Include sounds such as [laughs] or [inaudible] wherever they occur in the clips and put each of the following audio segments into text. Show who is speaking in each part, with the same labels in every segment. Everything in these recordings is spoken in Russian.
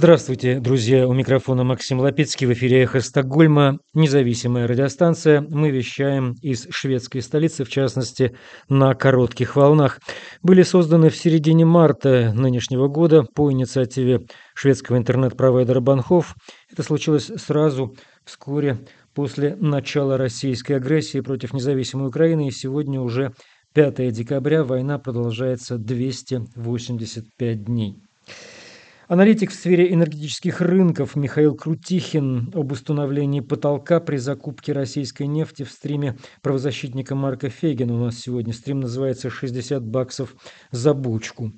Speaker 1: Здравствуйте, друзья! У микрофона Максим Лапецкий. В эфире «Эхо Стокгольма». Независимая радиостанция. Мы вещаем из шведской столицы, в частности, на коротких волнах. Были созданы в середине марта нынешнего года по инициативе шведского интернет-провайдера Банхов. Это случилось сразу, вскоре после начала российской агрессии против независимой Украины. И сегодня уже 5 декабря. Война продолжается 285 дней. Аналитик в сфере энергетических рынков Михаил Крутихин об установлении потолка при закупке российской нефти в стриме правозащитника Марка Фейгина. У нас сегодня стрим называется «60 баксов за бочку».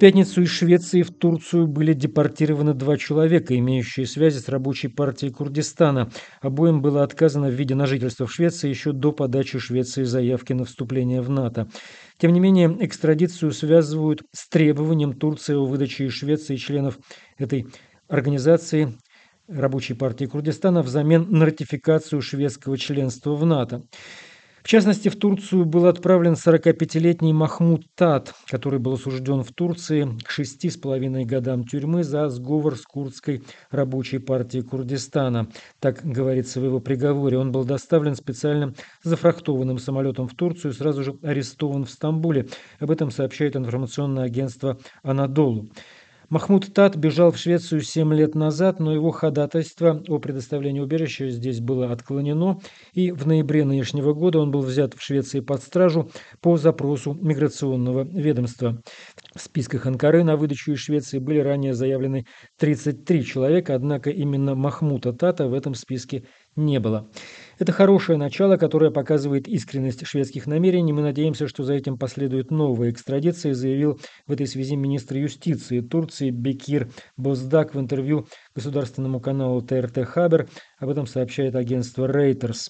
Speaker 1: пятницу из Швеции в Турцию были депортированы два человека, имеющие связи с рабочей партией Курдистана. Обоим было отказано в виде на жительство в Швеции еще до подачи Швеции заявки на вступление в НАТО. Тем не менее, экстрадицию связывают с требованием Турции о выдаче из Швеции членов этой организации рабочей партии Курдистана взамен на ратификацию шведского членства в НАТО. В частности, в Турцию был отправлен 45-летний Махмуд Тат, который был осужден в Турции к шести с половиной годам тюрьмы за сговор с курдской рабочей партией Курдистана. Так говорится в его приговоре. Он был доставлен специальным зафрахтованным самолетом в Турцию и сразу же арестован в Стамбуле. Об этом сообщает информационное агентство «Анадолу». Махмуд Тат бежал в Швецию 7 лет назад, но его ходатайство о предоставлении убежища здесь было отклонено, и в ноябре нынешнего года он был взят в Швеции под стражу по запросу миграционного ведомства. В списках Анкары на выдачу из Швеции были ранее заявлены 33 человека, однако именно Махмута Тата в этом списке не было. Это хорошее начало, которое показывает искренность шведских намерений. Мы надеемся, что за этим последует новая экстрадиция, заявил в этой связи министр юстиции Турции Бекир Боздак в интервью государственному каналу ТРТ Хабер. Об этом сообщает агентство Reuters.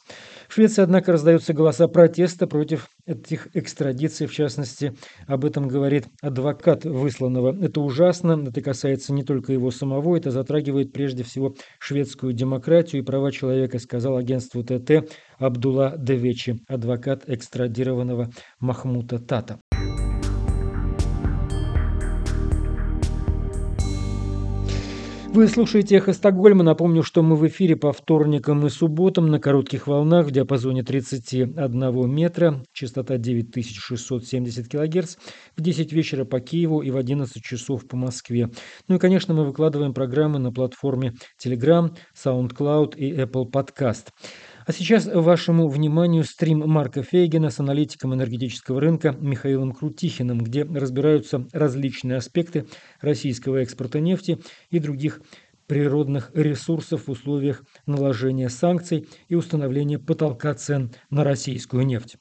Speaker 1: В Швеции, однако, раздаются голоса протеста против этих экстрадиций. В частности, об этом говорит адвокат высланного. Это ужасно. Это касается не только его самого. Это затрагивает прежде всего шведскую демократию и права человека, сказал агентству ТТ Абдулла Девечи, адвокат экстрадированного Махмута Тата. Вы слушаете «Эхо Стокгольма». Напомню, что мы в эфире по вторникам и субботам на коротких волнах в диапазоне 31 метра, частота 9670 кГц, в 10 вечера по Киеву и в 11 часов по Москве. Ну и, конечно, мы выкладываем программы на платформе Telegram, SoundCloud и Apple Podcast. А сейчас вашему вниманию стрим Марка Фейгена с аналитиком энергетического рынка Михаилом Крутихиным, где разбираются различные аспекты российского экспорта нефти и других природных ресурсов в условиях наложения санкций и установления потолка цен на российскую нефть.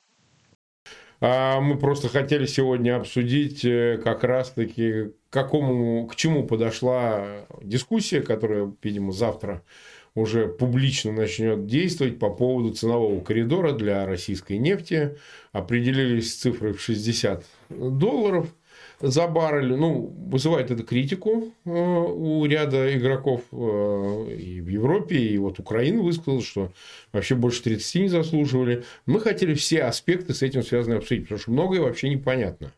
Speaker 2: А мы просто хотели сегодня обсудить э, как раз-таки, к, какому, к чему подошла дискуссия, которая, видимо, завтра уже публично начнет действовать по поводу ценового коридора для российской нефти. Определились цифры в 60 долларов за баррель. Ну, вызывает это критику э, у ряда игроков э, и в Европе, и вот Украина высказала, что вообще больше 30 не заслуживали. Мы хотели все аспекты с этим связанные обсудить, потому что многое вообще непонятно.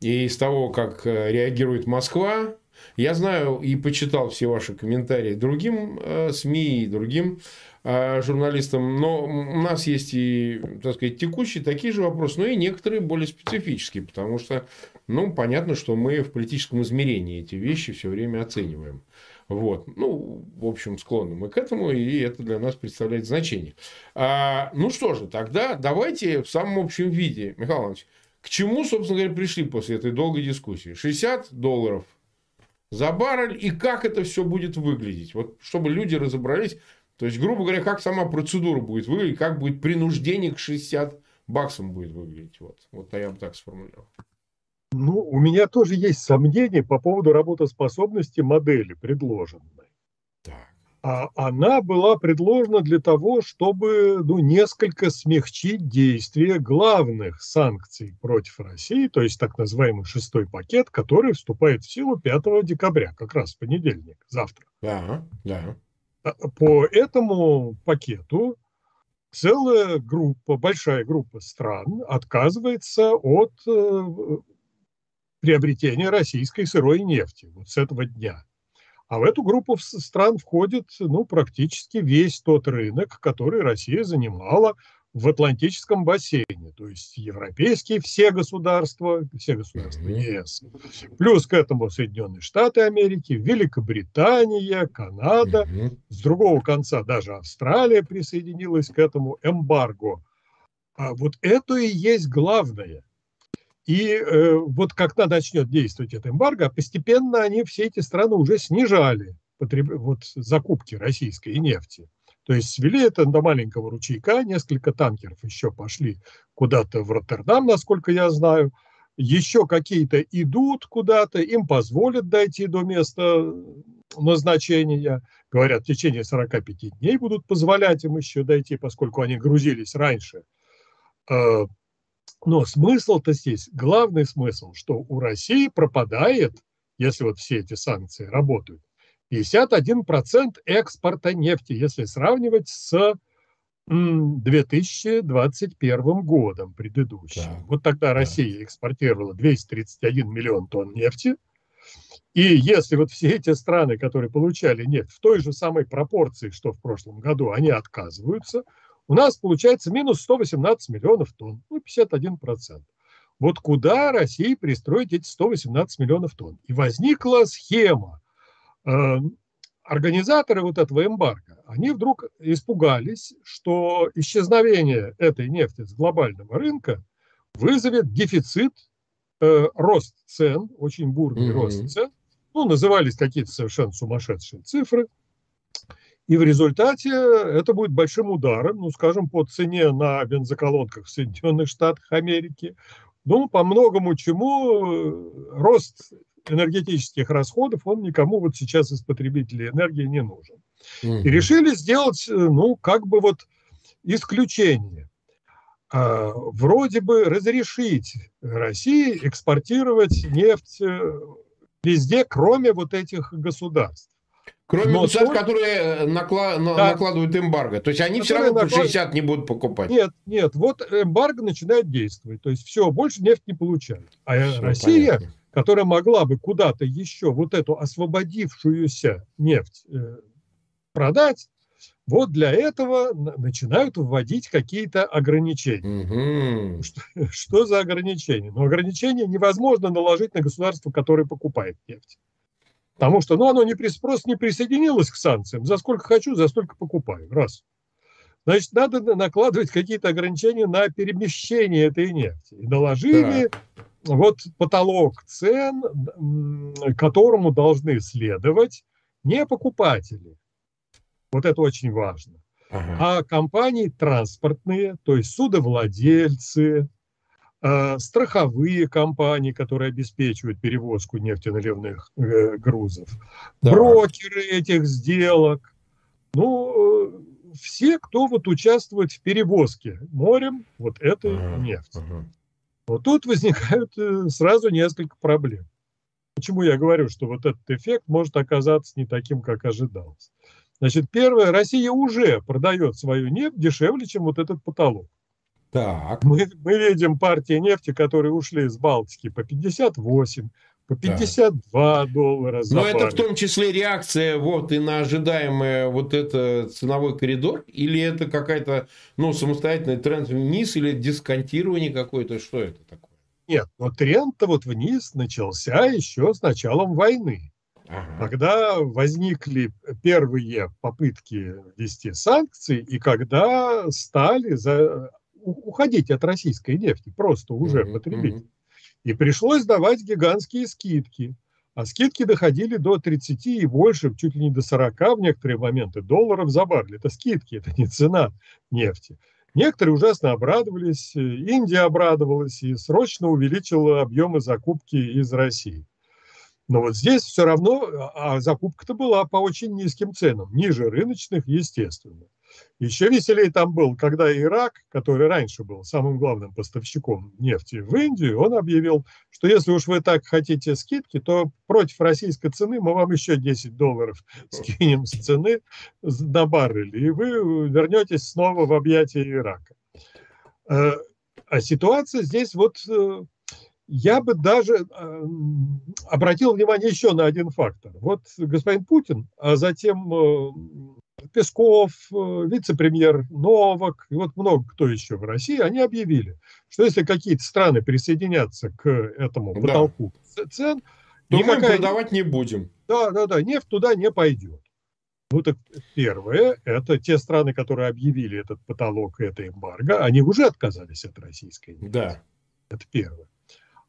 Speaker 2: И из того, как э, реагирует Москва, я знаю и почитал все ваши комментарии другим э, СМИ и другим э, журналистам, но у нас есть и, так сказать, текущие такие же вопросы, но и некоторые более специфические, потому что, ну, понятно, что мы в политическом измерении эти вещи все время оцениваем. Вот. Ну, в общем, склонны мы к этому, и это для нас представляет значение. А, ну что же, тогда давайте в самом общем виде, Михаил Иванович, к чему, собственно говоря, пришли после этой долгой дискуссии? 60 долларов – за баррель и как это все будет выглядеть. Вот чтобы люди разобрались, то есть, грубо говоря, как сама процедура будет выглядеть, как будет принуждение к 60 баксам будет выглядеть. Вот, вот я бы так сформулировал.
Speaker 3: Ну, у меня тоже есть сомнения по поводу работоспособности модели предложенной. А она была предложена для того, чтобы ну, несколько смягчить действие главных санкций против России, то есть так называемый шестой пакет, который вступает в силу 5 декабря, как раз в понедельник, завтра.
Speaker 2: Да, да.
Speaker 3: А, по этому пакету целая группа, большая группа стран отказывается от э, приобретения российской сырой нефти вот с этого дня. А в эту группу стран входит ну, практически весь тот рынок, который Россия занимала в Атлантическом бассейне, то есть европейские все государства, все государства ЕС, плюс к этому Соединенные Штаты Америки, Великобритания, Канада, с другого конца даже Австралия присоединилась к этому эмбарго. А вот это и есть главное. И э, вот когда начнет действовать это эмбарго, постепенно они все эти страны уже снижали потреб... вот, закупки российской нефти. То есть свели это до маленького ручейка, несколько танкеров еще пошли куда-то в Роттердам, насколько я знаю. Еще какие-то идут куда-то, им позволят дойти до места назначения. Говорят, в течение 45 дней будут позволять им еще дойти, поскольку они грузились раньше. Э, но смысл-то здесь, главный смысл, что у России пропадает, если вот все эти санкции работают, 51% экспорта нефти, если сравнивать с 2021 годом предыдущим. Да. Вот тогда Россия экспортировала 231 миллион тонн нефти. И если вот все эти страны, которые получали нефть в той же самой пропорции, что в прошлом году, они отказываются – у нас получается минус 118 миллионов тонн, ну 51%. Вот куда России пристроить эти 118 миллионов тонн? И возникла схема. Э, организаторы вот этого эмбарго, они вдруг испугались, что исчезновение этой нефти с глобального рынка вызовет дефицит, э, рост цен, очень бурный mm-hmm. рост цен. Ну, назывались какие-то совершенно сумасшедшие цифры – и в результате это будет большим ударом, ну, скажем, по цене на бензоколонках в Соединенных Штатах Америки. Ну, по многому чему э, рост энергетических расходов, он никому вот сейчас из потребителей энергии не нужен. Mm-hmm. И решили сделать, э, ну, как бы вот исключение. А, вроде бы разрешить России экспортировать нефть э, везде, кроме вот этих государств.
Speaker 2: Кроме Но государств, сколько... которые э, накла... да. накладывают эмбарго. То есть они все равно наклад... по 60 не будут покупать.
Speaker 3: Нет, нет. Вот эмбарго начинает действовать. То есть все, больше нефть не получают. А все, Россия, понятно. которая могла бы куда-то еще вот эту освободившуюся нефть э, продать, вот для этого начинают вводить какие-то ограничения. Угу. Что, [laughs] что за ограничения? Но ограничения невозможно наложить на государство, которое покупает нефть. Потому что ну, оно не, просто не присоединилось к санкциям. За сколько хочу, за столько покупаю. Раз. Значит, надо накладывать какие-то ограничения на перемещение этой нефти. И наложили да. вот потолок цен, которому должны следовать не покупатели. Вот это очень важно. Ага. А компании транспортные, то есть судовладельцы, страховые компании, которые обеспечивают перевозку нефтеналивных э, грузов, да. брокеры этих сделок, ну, э, все, кто вот участвует в перевозке морем вот этой ага, нефти. Ага. Вот тут возникают э, сразу несколько проблем. Почему я говорю, что вот этот эффект может оказаться не таким, как ожидалось. Значит, первое, Россия уже продает свою нефть дешевле, чем вот этот потолок. Так. Мы, мы видим партии нефти, которые ушли из Балтики по 58, по 52 да. доллара
Speaker 2: за Но баррель. это в том числе реакция вот и на ожидаемый вот это ценовой коридор? Или это какая-то ну, самостоятельный тренд вниз или дисконтирование какое-то? Что это такое?
Speaker 3: Нет, но тренд-то вот вниз начался еще с началом войны. Ага. Когда возникли первые попытки ввести санкции, и когда стали за уходить от российской нефти, просто уже mm-hmm. потребить. И пришлось давать гигантские скидки. А скидки доходили до 30 и больше, чуть ли не до 40 в некоторые моменты долларов за баррель. Это скидки, [laughs] это не цена нефти. Некоторые ужасно обрадовались, Индия обрадовалась и срочно увеличила объемы закупки из России. Но вот здесь все равно, а закупка-то была по очень низким ценам, ниже рыночных, естественно. Еще веселее там был, когда Ирак, который раньше был самым главным поставщиком нефти в Индию, он объявил, что если уж вы так хотите скидки, то против российской цены мы вам еще 10 долларов скинем с цены на баррель, и вы вернетесь снова в объятия Ирака. Э, а ситуация здесь вот э, я бы даже э, обратил внимание еще на один фактор. Вот господин Путин, а затем Песков, э, вице-премьер Новак, и вот много кто еще в России, они объявили, что если какие-то страны присоединятся к этому потолку да. цен,
Speaker 2: то никакая... мы продавать не будем.
Speaker 3: Да, да, да, нефть туда не пойдет. Ну так первое, это те страны, которые объявили этот потолок, это эмбарго, они уже отказались от российской нефти.
Speaker 2: Да.
Speaker 3: Это первое.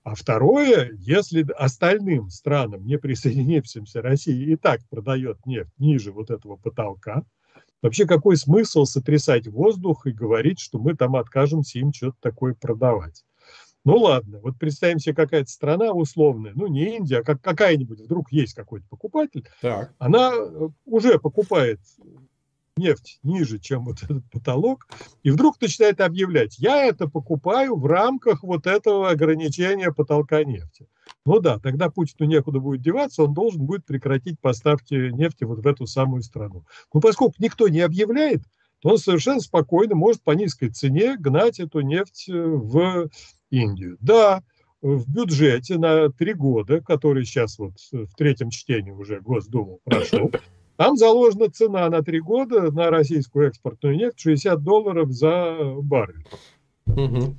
Speaker 3: А второе, если остальным странам, не присоединившимся России, и так продает нефть ниже вот этого потолка, вообще какой смысл сотрясать воздух и говорить, что мы там откажемся им что-то такое продавать? Ну ладно, вот представим себе какая-то страна условная, ну не Индия, а как какая-нибудь, вдруг есть какой-то покупатель, так. она э, уже покупает нефть ниже, чем вот этот потолок, и вдруг начинает объявлять, я это покупаю в рамках вот этого ограничения потолка нефти. Ну да, тогда Путину некуда будет деваться, он должен будет прекратить поставки нефти вот в эту самую страну. Но поскольку никто не объявляет, то он совершенно спокойно может по низкой цене гнать эту нефть э, в Индию. Да, в бюджете на три года, который сейчас вот в третьем чтении уже Госдуму прошел, там заложена цена на три года на российскую экспортную нефть 60 долларов за баррель. Угу.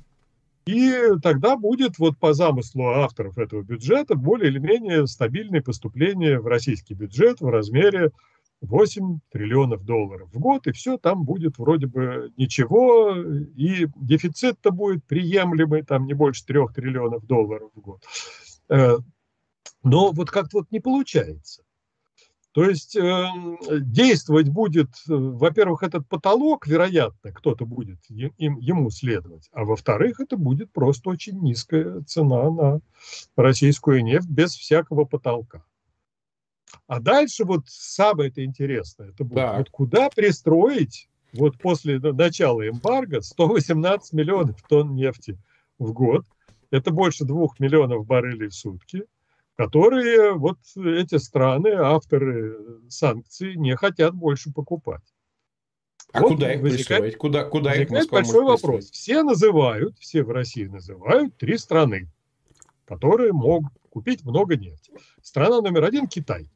Speaker 3: И тогда будет вот по замыслу авторов этого бюджета более или менее стабильное поступление в российский бюджет в размере 8 триллионов долларов в год, и все там будет вроде бы ничего, и дефицит-то будет приемлемый, там не больше 3 триллионов долларов в год. Э, но вот как-то вот не получается. То есть э, действовать будет, э, во-первых, этот потолок, вероятно, кто-то будет им, ему следовать, а во-вторых, это будет просто очень низкая цена на российскую нефть без всякого потолка. А дальше вот самое это интересное, это будет вот куда пристроить вот после начала эмбарго 118 миллионов тонн нефти в год, это больше двух миллионов баррелей в сутки – которые вот эти страны, авторы санкций, не хотят больше покупать.
Speaker 2: А вот куда их возникает, Куда, куда
Speaker 3: их Москва большой вопрос. Все называют, все в России называют три страны, которые могут купить много нефти. Страна номер один – Китай.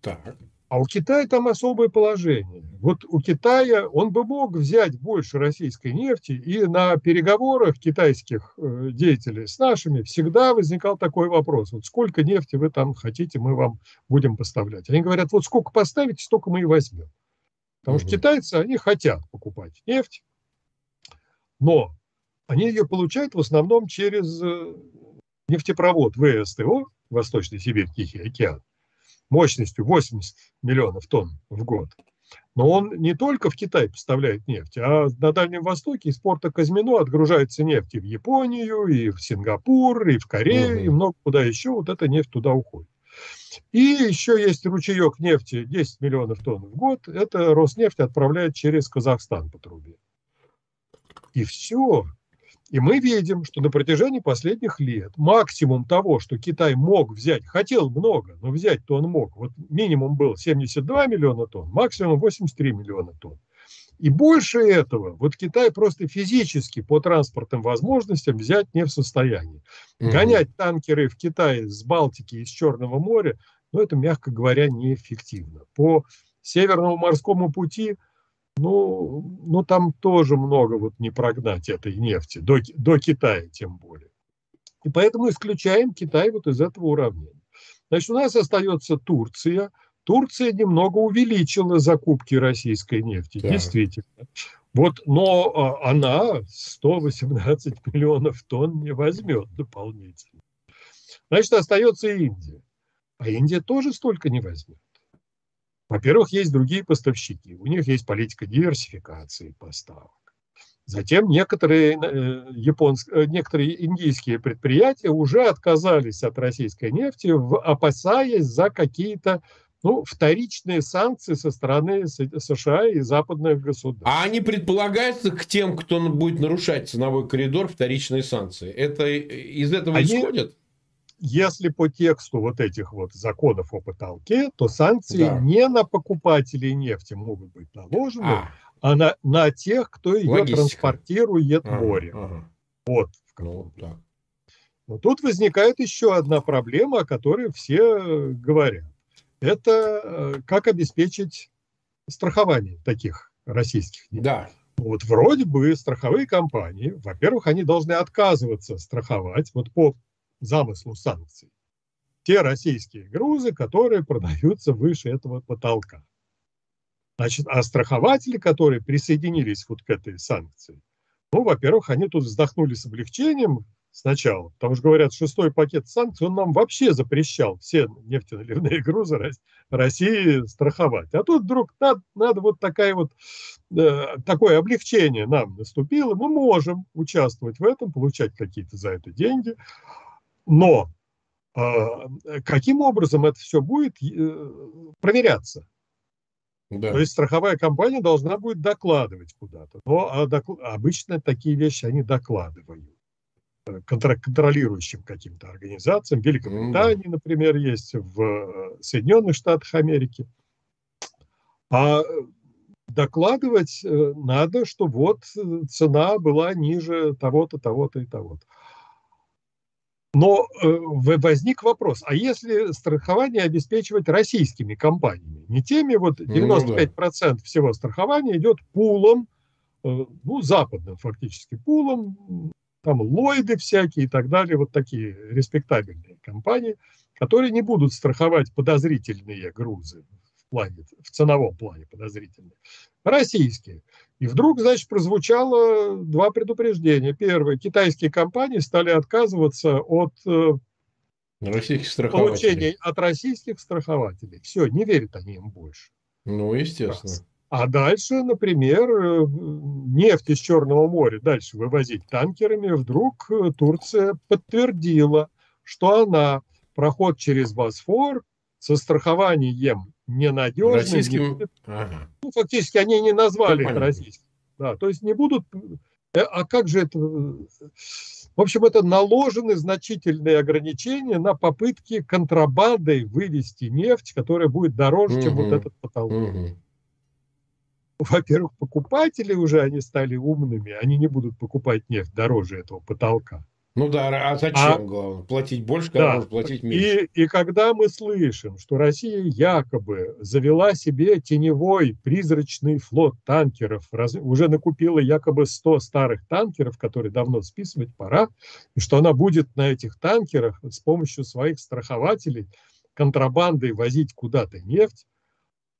Speaker 3: Так. А у Китая там особое положение. Вот у Китая он бы мог взять больше российской нефти, и на переговорах китайских э, деятелей с нашими всегда возникал такой вопрос. Вот сколько нефти вы там хотите, мы вам будем поставлять. Они говорят, вот сколько поставите, столько мы и возьмем. Потому что китайцы, они хотят покупать нефть, но они ее получают в основном через э, нефтепровод ВСТО, Восточный Сибирь, Тихий океан мощностью 80 миллионов тонн в год. Но он не только в Китай поставляет нефть, а на Дальнем Востоке из порта Казмино отгружается нефть и в Японию, и в Сингапур, и в Корею, угу. и много куда еще. Вот эта нефть туда уходит. И еще есть ручеек нефти 10 миллионов тонн в год. Это Роснефть отправляет через Казахстан по трубе. И все. И мы видим, что на протяжении последних лет максимум того, что Китай мог взять, хотел много, но взять-то он мог. Вот минимум был 72 миллиона тонн, максимум 83 миллиона тонн. И больше этого, вот Китай просто физически по транспортным возможностям взять не в состоянии. Угу. Гонять танкеры в Китай с Балтики из Черного моря, ну это, мягко говоря, неэффективно. По Северному морскому пути ну, ну там тоже много вот не прогнать этой нефти, до, до Китая тем более. И поэтому исключаем Китай вот из этого уравнения. Значит, у нас остается Турция. Турция немного увеличила закупки российской нефти, да. действительно. Вот, но а, она 118 [laughs] миллионов тонн не возьмет дополнительно. Значит, остается Индия. А Индия тоже столько не возьмет. Во-первых, есть другие поставщики, у них есть политика диверсификации поставок. Затем некоторые, э, японск... Э, некоторые индийские предприятия уже отказались от российской нефти, опасаясь за какие-то ну, вторичные санкции со стороны США и западных государств.
Speaker 2: А они предполагаются к тем, кто будет нарушать ценовой коридор, вторичные санкции? Это из этого они, исходит?
Speaker 3: Если по тексту вот этих вот законов о потолке, то санкции да. не на покупателей нефти могут быть наложены, а, а на, на тех, кто ее Логистика. транспортирует ага, море. Ага. Вот.
Speaker 2: Ну, да.
Speaker 3: Но тут возникает еще одна проблема, о которой все говорят. Это э, как обеспечить страхование таких российских денег.
Speaker 2: Да.
Speaker 3: Вот вроде бы страховые компании, во-первых, они должны отказываться страховать вот по замыслу санкций те российские грузы, которые продаются выше этого потолка. Значит, а страхователи, которые присоединились вот к этой санкции, ну, во-первых, они тут вздохнули с облегчением сначала, потому что, говорят, шестой пакет санкций, он нам вообще запрещал все нефтеналивные грузы России страховать. А тут вдруг надо, надо вот такая вот, э, такое облегчение нам наступило, мы можем участвовать в этом, получать какие-то за это деньги, но а, каким образом это все будет э, проверяться? Да. То есть страховая компания должна будет докладывать куда-то. Но а докл... обычно такие вещи они докладывают э, контр... контролирующим каким-то организациям. В Великобритании, например, есть, в э, Соединенных Штатах Америки. А докладывать надо, что вот цена была ниже того-то, того-то и того-то. Но э, возник вопрос, а если страхование обеспечивать российскими компаниями, не теми, вот 95% ну, да. всего страхования идет пулом, э, ну, западным фактически пулом, там Ллойды всякие и так далее, вот такие респектабельные компании, которые не будут страховать подозрительные грузы плане, в ценовом плане подозрительные, российские. И вдруг, значит, прозвучало два предупреждения. Первое, китайские компании стали отказываться от э, российских получения от российских страхователей. Все, не верят они им больше.
Speaker 2: Ну, естественно. Раз.
Speaker 3: А дальше, например, э, нефть из Черного моря дальше вывозить танкерами, вдруг э, Турция подтвердила, что она проход через Босфор со страхованием ненадежным. Российским... Не ага. Ну, фактически они не назвали их российским. Да, то есть не будут... Э, а как же это... В общем, это наложены значительные ограничения на попытки контрабандой вывести нефть, которая будет дороже, угу. чем вот этот потолок. Угу. Во-первых, покупатели уже, они стали умными, они не будут покупать нефть дороже этого потолка.
Speaker 2: Ну да, а зачем, а, главное? Платить больше, когда да, можно платить меньше.
Speaker 3: И, и когда мы слышим, что Россия якобы завела себе теневой призрачный флот танкеров, раз, уже накупила якобы 100 старых танкеров, которые давно списывать пора, и что она будет на этих танкерах с помощью своих страхователей контрабандой возить куда-то нефть,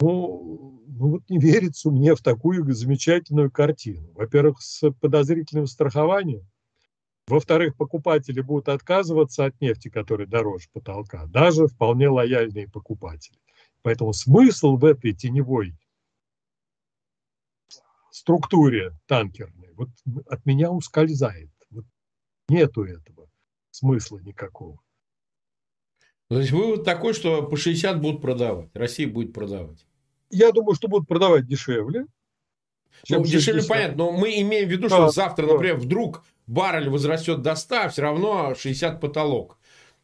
Speaker 3: ну, ну вот не верится мне в такую замечательную картину. Во-первых, с подозрительным страхованием, во-вторых, покупатели будут отказываться от нефти, которая дороже потолка, даже вполне лояльные покупатели. Поэтому смысл в этой теневой структуре танкерной вот от меня ускользает. Вот нету этого смысла никакого.
Speaker 2: То есть вывод такой, что по 60 будут продавать, Россия будет продавать.
Speaker 3: Я думаю, что будут продавать дешевле.
Speaker 2: Ну, дешевле понятно, но мы имеем в виду, что да, завтра, да. например, вдруг баррель возрастет до 100, все равно 60 потолок.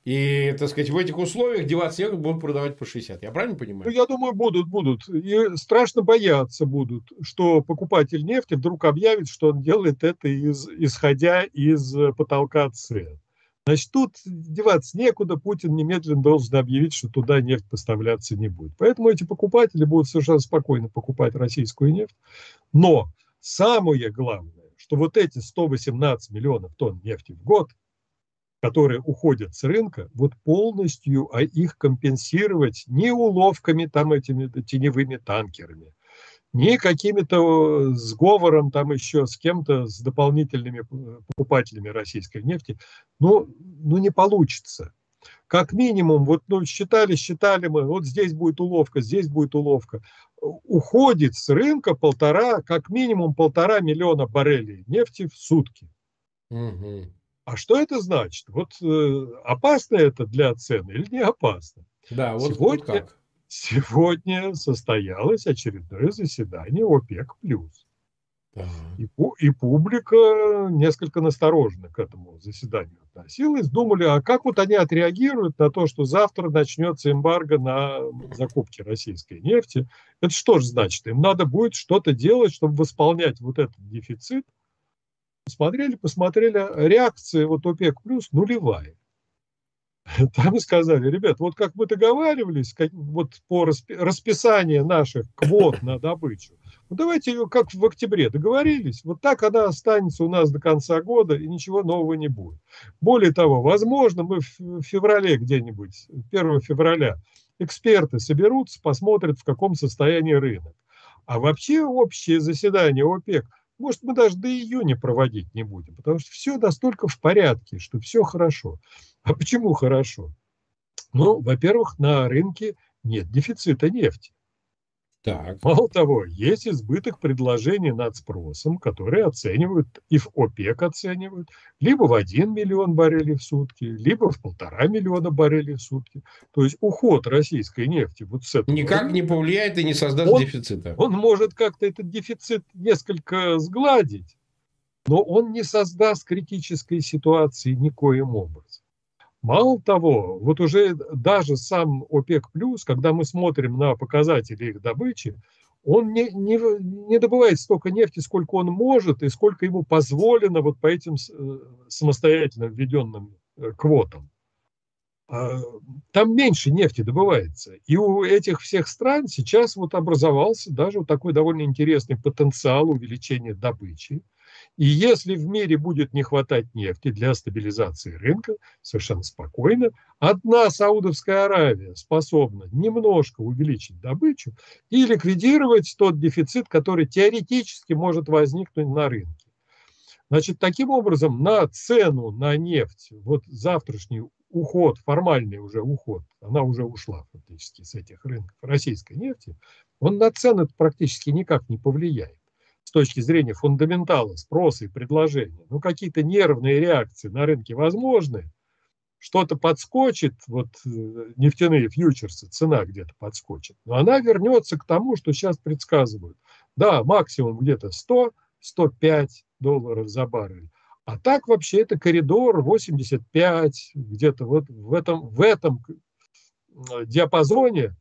Speaker 2: И, так сказать, в этих условиях деваться некуда будут продавать по 60. Я правильно понимаю?
Speaker 3: Ну, я думаю, будут, будут. И страшно бояться будут, что покупатель нефти вдруг объявит, что он делает это из, исходя из потолка цен. Значит, тут деваться некуда, Путин немедленно должен объявить, что туда нефть поставляться не будет. Поэтому эти покупатели будут совершенно спокойно покупать российскую нефть. Но самое главное, что вот эти 118 миллионов тонн нефти в год, которые уходят с рынка, вот полностью а их компенсировать не уловками там этими теневыми танкерами, не какими-то сговором там еще с кем-то, с дополнительными покупателями российской нефти, ну, ну не получится. Как минимум, вот ну, считали, считали мы, вот здесь будет уловка, здесь будет уловка уходит с рынка полтора, как минимум полтора миллиона баррелей нефти в сутки. Угу. А что это значит? Вот э, опасно это для цены или не опасно?
Speaker 2: Да, вот, сегодня, вот как.
Speaker 3: Сегодня состоялось очередное заседание ОПЕК+. плюс. И, и публика несколько настороженно к этому заседанию относилась. Думали, а как вот они отреагируют на то, что завтра начнется эмбарго на закупки российской нефти. Это что же значит? Им надо будет что-то делать, чтобы восполнять вот этот дефицит. посмотрели, посмотрели, реакция вот ОПЕК плюс нулевая. [laughs] Там сказали, ребят, вот как мы договаривались, как, вот по расписанию наших квот на добычу, ну давайте ее как в октябре договорились, вот так она останется у нас до конца года и ничего нового не будет. Более того, возможно, мы в феврале где-нибудь, 1 февраля, эксперты соберутся, посмотрят, в каком состоянии рынок. А вообще общее заседание ОПЕК, может, мы даже до июня проводить не будем, потому что все настолько в порядке, что все хорошо. А почему хорошо? Ну, во-первых, на рынке нет дефицита нефти. Так. Мало того, есть избыток предложений над спросом, которые оценивают, и в ОПЕК оценивают, либо в 1 миллион баррелей в сутки, либо в полтора миллиона баррелей в сутки. То есть уход российской нефти вот с этого...
Speaker 2: Никак не повлияет и не создаст
Speaker 3: он,
Speaker 2: дефицита.
Speaker 3: Он может как-то этот дефицит несколько сгладить, но он не создаст критической ситуации никоим образом. Мало того, вот уже даже сам ОПЕК+, когда мы смотрим на показатели их добычи, он не, не, не добывает столько нефти, сколько он может и сколько ему позволено вот по этим э, самостоятельно введенным э, квотам. А, там меньше нефти добывается. И у этих всех стран сейчас вот образовался даже вот такой довольно интересный потенциал увеличения добычи. И если в мире будет не хватать нефти для стабилизации рынка, совершенно спокойно, одна Саудовская Аравия способна немножко увеличить добычу и ликвидировать тот дефицит, который теоретически может возникнуть на рынке. Значит, таким образом, на цену на нефть, вот завтрашний уход, формальный уже уход, она уже ушла фактически с этих рынков российской нефти, он на цены практически никак не повлияет с точки зрения фундаментала спроса и предложения, ну, какие-то нервные реакции на рынке возможны, что-то подскочит, вот э, нефтяные фьючерсы, цена где-то подскочит, но она вернется к тому, что сейчас предсказывают. Да, максимум где-то 100-105 долларов за баррель. А так вообще это коридор 85, где-то вот в этом, в этом э, диапазоне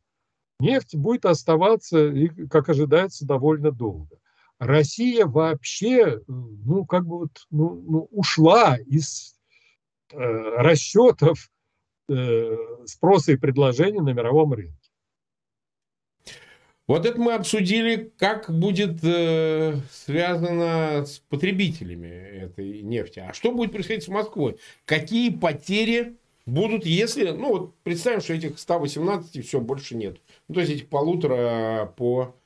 Speaker 3: нефть будет оставаться, как ожидается, довольно долго. Россия вообще, ну, как бы вот, ну, ну, ушла из э, расчетов э, спроса и предложения на мировом рынке.
Speaker 2: Вот это мы обсудили, как будет э, связано с потребителями этой нефти. А что будет происходить с Москвой? Какие потери будут, если... Ну, вот представим, что этих 118 все больше нет. Ну, то есть, этих полутора по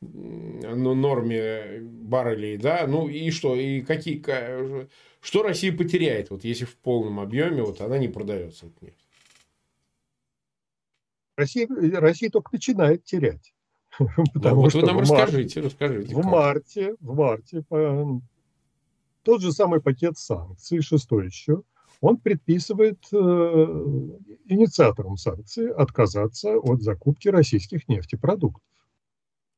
Speaker 2: норме баррелей, да, ну и что, и какие, что Россия потеряет, вот если в полном объеме вот она не продается эта нефть?
Speaker 3: Россия, Россия только начинает терять. [laughs]
Speaker 2: Потому вот что вы нам расскажите, расскажите.
Speaker 3: В как. марте, в марте по, тот же самый пакет санкций, шестой еще, он предписывает э, инициаторам санкций отказаться от закупки российских нефтепродуктов.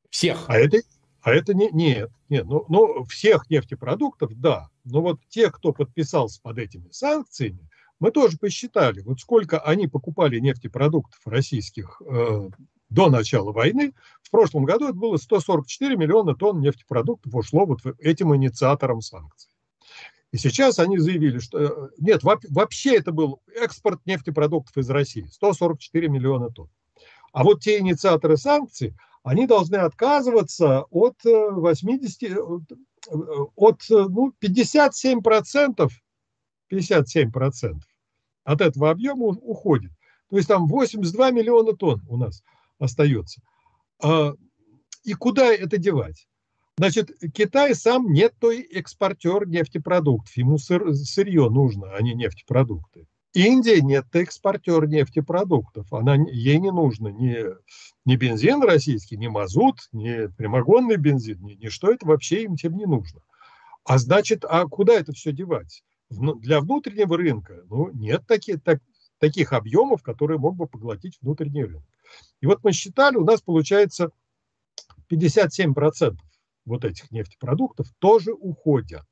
Speaker 2: Всех.
Speaker 3: А это, а это не, нет, нет, ну, ну, всех нефтепродуктов, да. Но вот те, кто подписался под этими санкциями, мы тоже посчитали, вот сколько они покупали нефтепродуктов российских э, до начала войны. В прошлом году это было 144 миллиона тонн нефтепродуктов ушло вот этим инициаторам санкций. И сейчас они заявили, что э, нет, вообще это был экспорт нефтепродуктов из России, 144 миллиона тонн. А вот те инициаторы санкций, они должны отказываться от 80, э, э, от ну, 57 процентов, 57 процентов от этого объема уходит. То есть там 82 миллиона тонн у нас остается. А, и куда это девать? Значит, Китай сам не той экспортер нефтепродуктов. Ему сыр, сырье нужно, а не нефтепродукты. Индия нет экспортер нефтепродуктов. Она, ей не нужно ни, ни бензин российский, ни мазут, ни прямогонный бензин, ни, ни что это вообще им тем не нужно. А значит, а куда это все девать? Для внутреннего рынка ну, нет таких, так, таких объемов, которые мог бы поглотить внутренний рынок. И вот мы считали, у нас получается 57% вот этих нефтепродуктов тоже уходят.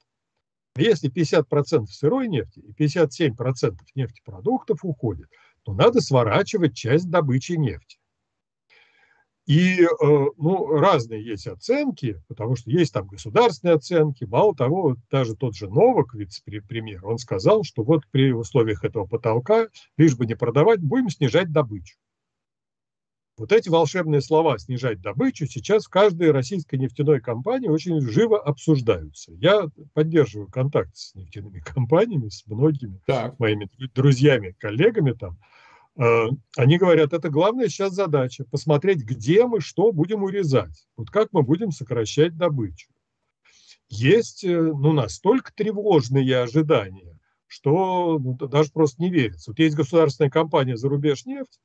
Speaker 3: Если 50% сырой нефти и 57% нефтепродуктов уходит, то надо сворачивать часть добычи нефти. И э, ну, разные есть оценки, потому что есть там государственные оценки. Мало того, даже тот же Новак, вице-премьер, он сказал, что вот при условиях этого потолка, лишь бы не продавать, будем снижать добычу. Вот эти волшебные слова «снижать добычу» сейчас в каждой российской нефтяной компании очень живо обсуждаются. Я поддерживаю контакт с нефтяными [laughs] компаниями, с многими так. моими друзьями, коллегами там. Э, они говорят, это главная сейчас задача – посмотреть, где мы что будем урезать, вот как мы будем сокращать добычу. Есть э, ну, настолько тревожные ожидания, что ну, даже просто не верится. Вот есть государственная компания «Зарубежнефть»,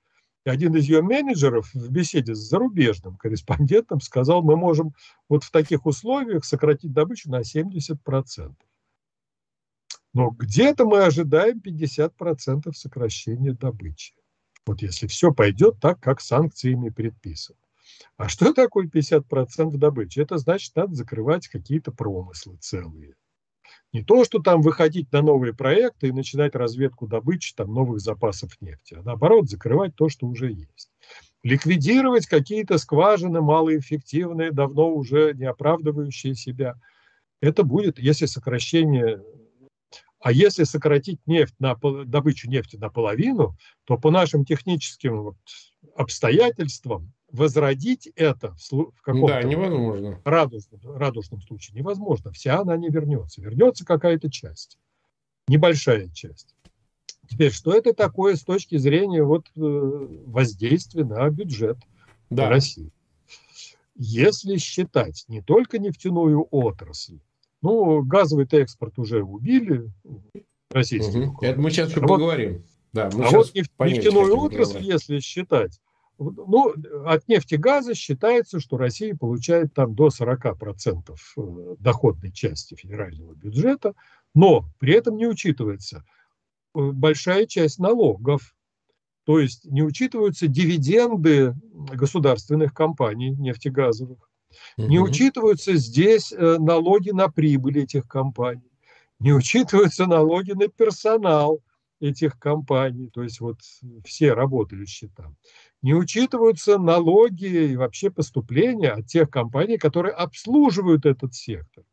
Speaker 3: и один из ее менеджеров в беседе с зарубежным корреспондентом сказал, мы можем вот в таких условиях сократить добычу на 70%. Но где-то мы ожидаем 50% сокращения добычи. Вот если все пойдет так, как санкциями предписано. А что такое 50% добычи? Это значит, надо закрывать какие-то промыслы целые. Не то, что там выходить на новые проекты и начинать разведку добычи там, новых запасов нефти, а наоборот закрывать то, что уже есть. Ликвидировать какие-то скважины малоэффективные, давно уже не оправдывающие себя. Это будет, если сокращение а если сократить нефть на, добычу нефти наполовину, то по нашим техническим вот обстоятельствам возродить это в, каком-то да, невозможно. Радужном, радужном случае невозможно. Вся она не вернется. Вернется какая-то часть, небольшая часть. Теперь, что это такое с точки зрения вот, э, воздействия на бюджет да. России? Если считать не только нефтяную отрасль, ну, газовый экспорт уже убили,
Speaker 2: российский. Угу. Это мы сейчас еще а поговорим. Вот,
Speaker 3: да, мы а вот нефтяную отрасль, если считать, ну, от нефти и газа считается, что Россия получает там до 40% э, доходной части федерального бюджета, но при этом не учитывается э, большая часть налогов, то есть не учитываются дивиденды государственных компаний нефтегазовых, не учитываются здесь э, налоги на прибыль этих компаний, не учитываются налоги на персонал этих компаний, то есть вот все работающие там не учитываются налоги и вообще поступления от тех компаний, которые обслуживают этот сектор.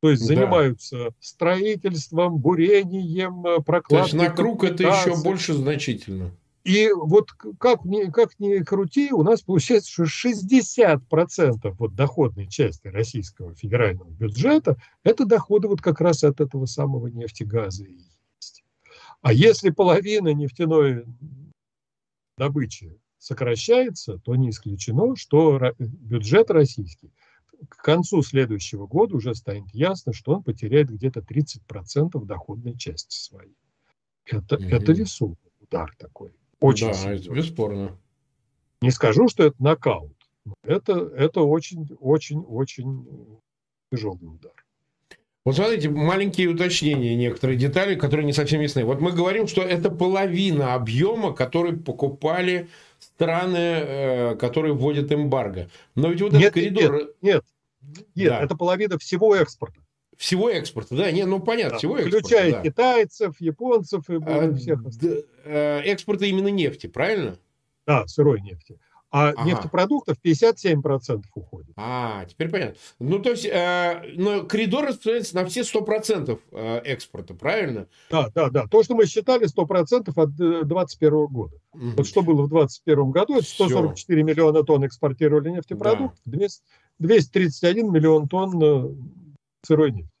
Speaker 3: То есть занимаются да. строительством, бурением, прокладкой. То есть
Speaker 2: на круг это еще больше значительно.
Speaker 3: И вот как ни, как ни крути, у нас получается, что 60% вот доходной части российского федерального бюджета – это доходы вот как раз от этого самого нефтегаза и. А если половина нефтяной добычи сокращается, то не исключено, что бюджет российский к концу следующего года уже станет ясно, что он потеряет где-то 30% доходной части своей. Это, mm это весомый удар такой. Очень да,
Speaker 2: это бесспорно.
Speaker 3: Не скажу, что это нокаут. Это, это очень, очень, очень тяжелый удар.
Speaker 2: Вот смотрите, маленькие уточнения, некоторые детали, которые не совсем ясны. Вот мы говорим, что это половина объема, который покупали страны, э, которые вводят эмбарго. Но ведь вот нет, этот коридор...
Speaker 3: Нет, нет, нет да. это половина всего экспорта.
Speaker 2: Всего экспорта, да? Не, ну понятно, да, всего
Speaker 3: экспорта. Включая да. китайцев, японцев и а, всех
Speaker 2: остальных. Э, экспорта именно нефти, правильно?
Speaker 3: Да, сырой нефти а ага. нефтепродуктов 57% уходит.
Speaker 2: А, теперь понятно. Ну, то есть, э, но коридор распространяется на все 100% э, экспорта, правильно?
Speaker 3: Да, да, да. То, что мы считали 100% от 2021 э, года. Угу. Вот что было в 2021 году, это 144 все. миллиона тонн экспортировали нефтепродуктов, да. 231 миллион тонн э, сырой нефти.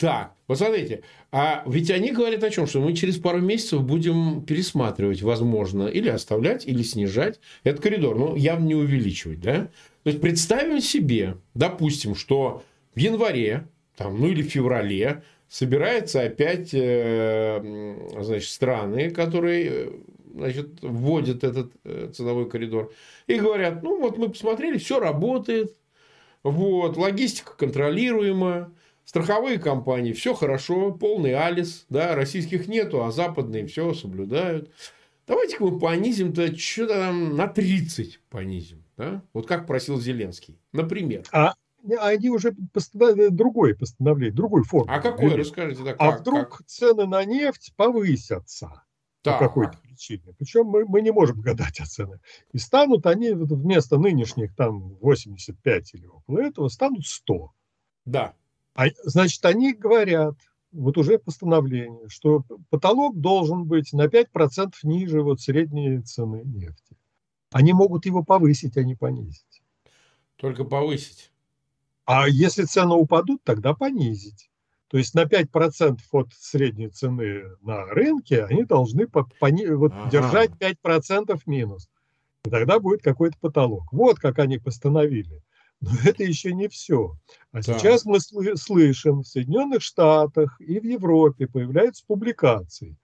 Speaker 2: Так, вот смотрите, а ведь они говорят о чем, что мы через пару месяцев будем пересматривать, возможно, или оставлять, или снижать этот коридор, ну, явно не увеличивать, да? То есть, представим себе, допустим, что в январе, там, ну, или в феврале собираются опять, э, значит, страны, которые, значит, вводят этот э, ценовой коридор, и говорят, ну, вот мы посмотрели, все работает, вот, логистика контролируемая, Страховые компании, все хорошо, полный алис, да, российских нету, а западные все соблюдают. Давайте-ка мы понизим-то что-то там на 30 понизим. Да? Вот как просил Зеленский, например.
Speaker 3: А они уже постановили другое постановление, другую форму.
Speaker 2: А какое, расскажите? Да,
Speaker 3: а как, а вдруг как? цены на нефть повысятся? по какой-то причине. Причем мы, мы не можем гадать о ценах. И станут они вместо нынешних там 85 или около этого, станут 100.
Speaker 2: Да.
Speaker 3: А, значит, они говорят, вот уже постановление, что потолок должен быть на 5% ниже вот средней цены нефти. Они могут его повысить, а не понизить.
Speaker 2: Только повысить.
Speaker 3: А если цены упадут, тогда понизить. То есть на 5% от средней цены на рынке они должны пони... вот ага. держать 5% минус. И тогда будет какой-то потолок. Вот как они постановили. Но [laughs] это еще не все. А да. сейчас мы слышим, в Соединенных Штатах и в Европе появляются публикации,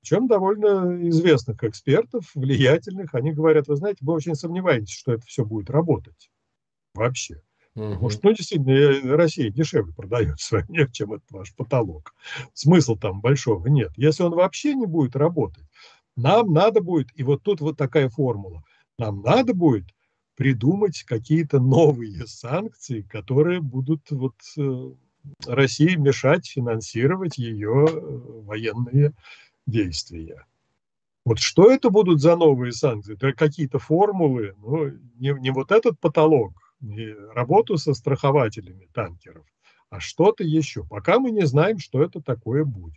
Speaker 3: причем довольно известных экспертов, влиятельных. Они говорят, вы знаете, мы очень сомневаемся, что это все будет работать вообще. Угу. Может, ну, действительно, Россия дешевле продает свою [laughs] нефть, чем этот ваш потолок. Смысла там большого нет. Если он вообще не будет работать, нам надо будет, и вот тут вот такая формула, нам надо будет придумать какие-то новые санкции, которые будут вот э, России мешать финансировать ее э, военные действия. Вот что это будут за новые санкции? Это какие-то формулы, ну, не, не вот этот потолок, не работу со страхователями танкеров, а что-то еще. Пока мы не знаем, что это такое будет.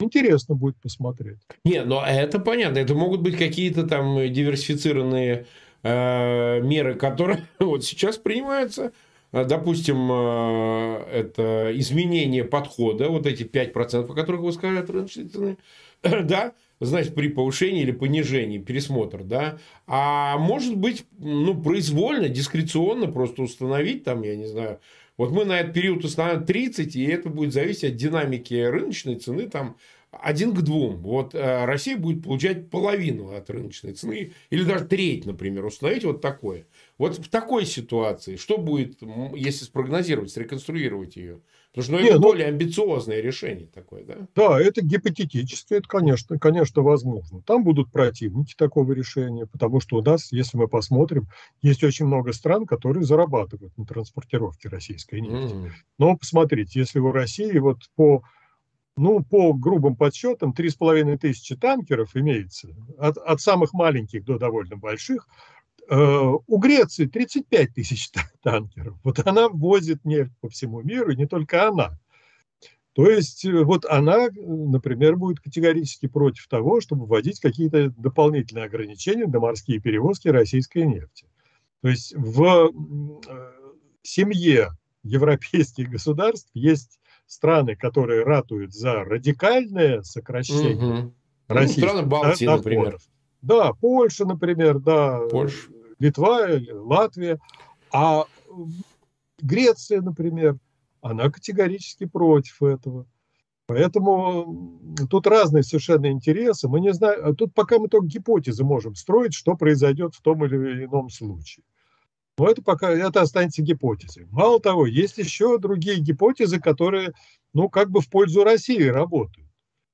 Speaker 3: Интересно будет посмотреть.
Speaker 2: Не, ну это понятно. Это могут быть какие-то там диверсифицированные меры, которые [laughs] вот сейчас принимаются, э, допустим, э, это изменение подхода, вот эти 5%, о которых вы сказали цены, [clears throat] да, значит, при повышении или понижении, пересмотр, да, а может быть, ну, произвольно, дискреционно просто установить там, я не знаю, вот мы на этот период установим 30, и это будет зависеть от динамики рыночной цены там один к двум. Вот э, Россия будет получать половину от рыночной цены, или даже треть, например, установить вот такое. Вот в такой ситуации, что будет, если спрогнозировать, среконструировать ее? Потому что ну, это ну, более амбициозное решение такое, да?
Speaker 3: Да, это гипотетически, это, конечно, конечно, возможно. Там будут противники такого решения, потому что у нас, если мы посмотрим, есть очень много стран, которые зарабатывают на транспортировке российской нефти. Mm. Но посмотрите, если у России вот по ну, по грубым подсчетам, 3,5 тысячи танкеров имеется, от, от самых маленьких до довольно больших. Э, у Греции 35 тысяч танкеров. Вот она возит нефть по всему миру, и не только она. То есть э, вот она, например, будет категорически против того, чтобы вводить какие-то дополнительные ограничения на морские перевозки российской нефти. То есть в э, семье европейских государств есть страны, которые ратуют за радикальное сокращение угу.
Speaker 2: российских ну, страны Балтии, доходов. например.
Speaker 3: Да, Польша, например, да, Польша. Литва, Латвия. А Греция, например, она категорически против этого. Поэтому тут разные совершенно интересы. Мы не знаем, тут пока мы только гипотезы можем строить, что произойдет в том или ином случае. Но это пока это останется гипотезой. Мало того, есть еще другие гипотезы, которые, ну, как бы в пользу России работают.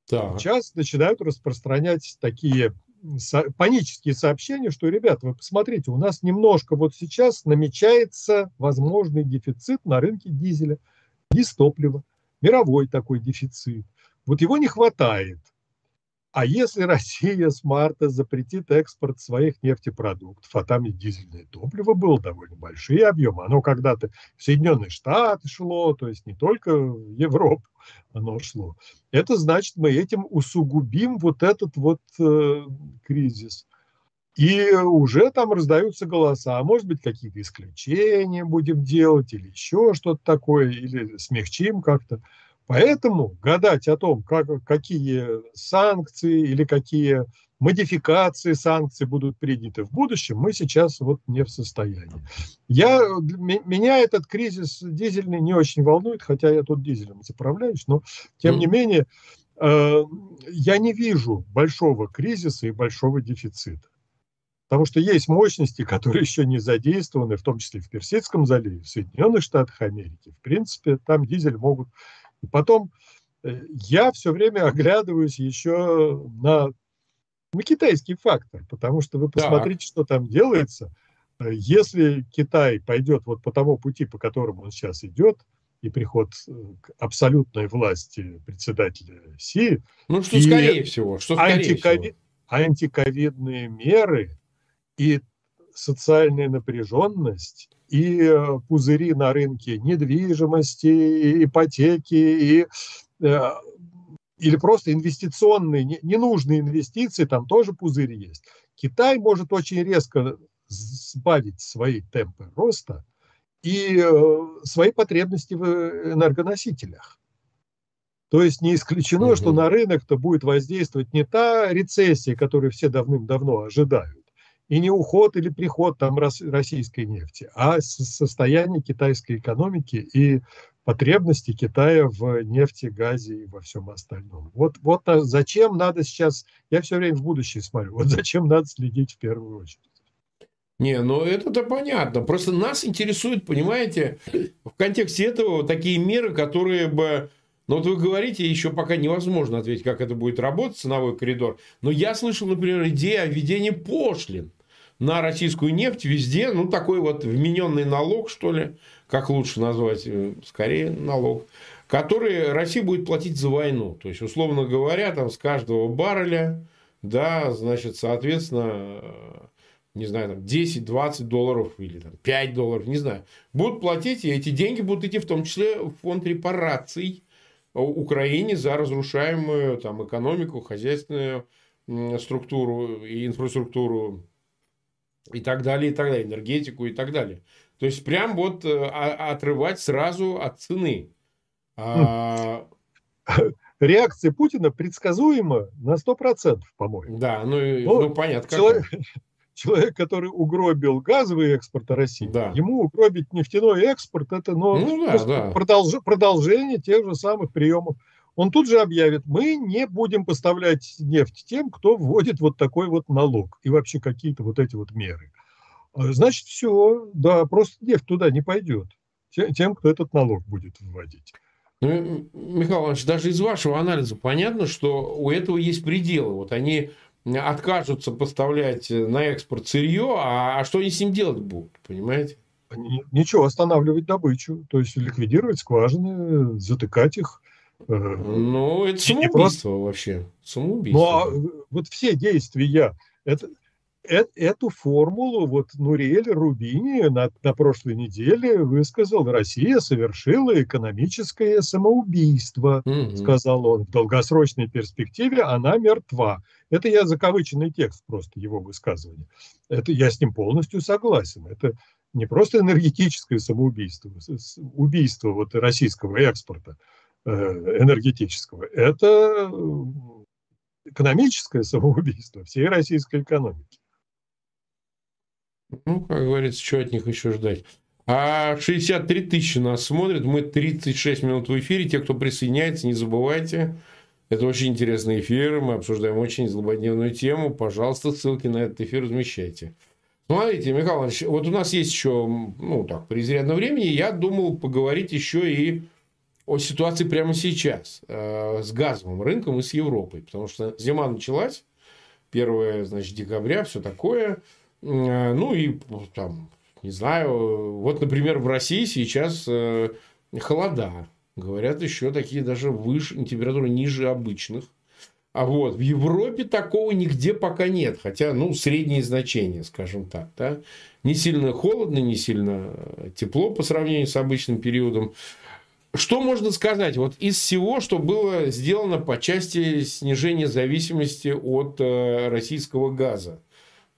Speaker 3: Так. Сейчас начинают распространять такие со- панические сообщения, что, ребята, вы посмотрите, у нас немножко вот сейчас намечается возможный дефицит на рынке дизеля, дистоплива, мировой такой дефицит. Вот его не хватает. А если Россия с марта запретит экспорт своих нефтепродуктов, а там и дизельное топливо было довольно большие объемы, оно когда-то в Соединенные Штаты шло, то есть не только в Европу оно шло, это значит, мы этим усугубим вот этот вот э, кризис. И уже там раздаются голоса, а может быть какие-то исключения будем делать или еще что-то такое, или смягчим как-то. Поэтому гадать о том, как, какие санкции или какие модификации санкций будут приняты в будущем, мы сейчас вот не в состоянии. Я, меня этот кризис дизельный не очень волнует, хотя я тут дизелем заправляюсь, но тем не менее э, я не вижу большого кризиса и большого дефицита. Потому что есть мощности, которые еще не задействованы, в том числе в Персидском заливе, в Соединенных Штатах Америки. В принципе, там дизель могут потом э, я все время оглядываюсь еще на, на китайский фактор, потому что вы посмотрите, так. что там делается. Э, если Китай пойдет вот по тому пути, по которому он сейчас идет, и приход э, к абсолютной власти председателя Си.
Speaker 2: Ну, что скорее всего, что скорее антикови... всего.
Speaker 3: Антиковидные меры и социальная напряженность и э, пузыри на рынке недвижимости, ипотеки, и, э, или просто инвестиционные, ненужные инвестиции, там тоже пузырь есть. Китай может очень резко сбавить свои темпы роста и э, свои потребности в энергоносителях. То есть не исключено, угу. что на рынок-то будет воздействовать не та рецессия, которую все давным-давно ожидают, и не уход или приход там российской нефти, а состояние китайской экономики и потребности Китая в нефти, газе и во всем остальном. Вот, вот зачем надо сейчас, я все время в будущее смотрю, вот зачем надо следить в первую очередь.
Speaker 2: Не, ну это-то понятно. Просто нас интересует, понимаете, в контексте этого такие меры, которые бы... Ну, вот вы говорите, еще пока невозможно ответить, как это будет работать, ценовой коридор. Но я слышал, например, идею о введении пошлин на российскую нефть везде, ну, такой вот вмененный налог, что ли, как лучше назвать, э, скорее налог, который Россия будет платить за войну. То есть, условно говоря, там с каждого барреля, да, значит, соответственно, не знаю, там 10-20 долларов или там, 5 долларов, не знаю, будут платить, и эти деньги будут идти в том числе в фонд репараций Украине за разрушаемую там, экономику, хозяйственную структуру и инфраструктуру и так далее, и так далее, энергетику и так далее. То есть, прям вот э, отрывать сразу от цены. А...
Speaker 3: Реакция Путина предсказуема на 100%, по-моему.
Speaker 2: Да, ну, ну, ну понятно.
Speaker 3: Человек, [laughs] человек, который угробил газовый экспорт России, да. ему угробить нефтяной экспорт, это ну, ну, да, да. Продолж, продолжение тех же самых приемов. Он тут же объявит, мы не будем поставлять нефть тем, кто вводит вот такой вот налог и вообще какие-то вот эти вот меры. А, значит, все, да, просто нефть туда не пойдет тем, кто этот налог будет вводить.
Speaker 2: Ну, Михаил Иванович, даже из вашего анализа понятно, что у этого есть пределы. Вот они откажутся поставлять на экспорт сырье, а, а что они с ним делать будут, понимаете?
Speaker 3: Ничего, останавливать добычу, то есть ликвидировать скважины, затыкать их.
Speaker 2: Ну, это самоубийство просто... вообще. Самоубийство. Ну,
Speaker 3: а вот все действия, это, эту формулу вот Нуриэль Рубини на, на прошлой неделе высказал. Россия совершила экономическое самоубийство, mm сказал он. В долгосрочной перспективе она мертва. Это я закавыченный текст просто его высказывания. Это я с ним полностью согласен. Это не просто энергетическое самоубийство, убийство вот российского экспорта энергетического. Это экономическое самоубийство всей российской экономики.
Speaker 2: Ну, как говорится, что от них еще ждать. А 63 тысячи нас смотрят. Мы 36 минут в эфире. Те, кто присоединяется, не забывайте. Это очень интересный эфир. Мы обсуждаем очень злободневную тему. Пожалуйста, ссылки на этот эфир размещайте. Смотрите, Михаил Иванович, вот у нас есть еще, ну так, при изрядном времени, я думал поговорить еще и о ситуации прямо сейчас э, с газовым рынком и с Европой. Потому что зима началась, 1 значит, декабря, все такое. Э, ну и там, не знаю, вот, например, в России сейчас э, холода. Говорят, еще такие даже выше, температуры ниже обычных. А вот в Европе такого нигде пока нет. Хотя, ну, средние значения, скажем так. Да? Не сильно холодно, не сильно тепло по сравнению с обычным периодом. Что можно сказать вот из всего, что было сделано по части снижения зависимости от э, российского газа?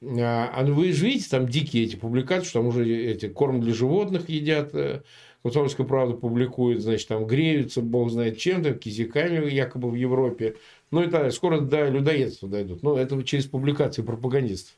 Speaker 2: А, а вы же видите, там дикие эти публикации, что там уже эти корм для животных едят. Э, Комсомольская правда публикует, значит, там греются, бог знает чем-то, кизиками якобы в Европе. Ну и так Скоро до людоедства дойдут. Но это через публикации пропагандистов.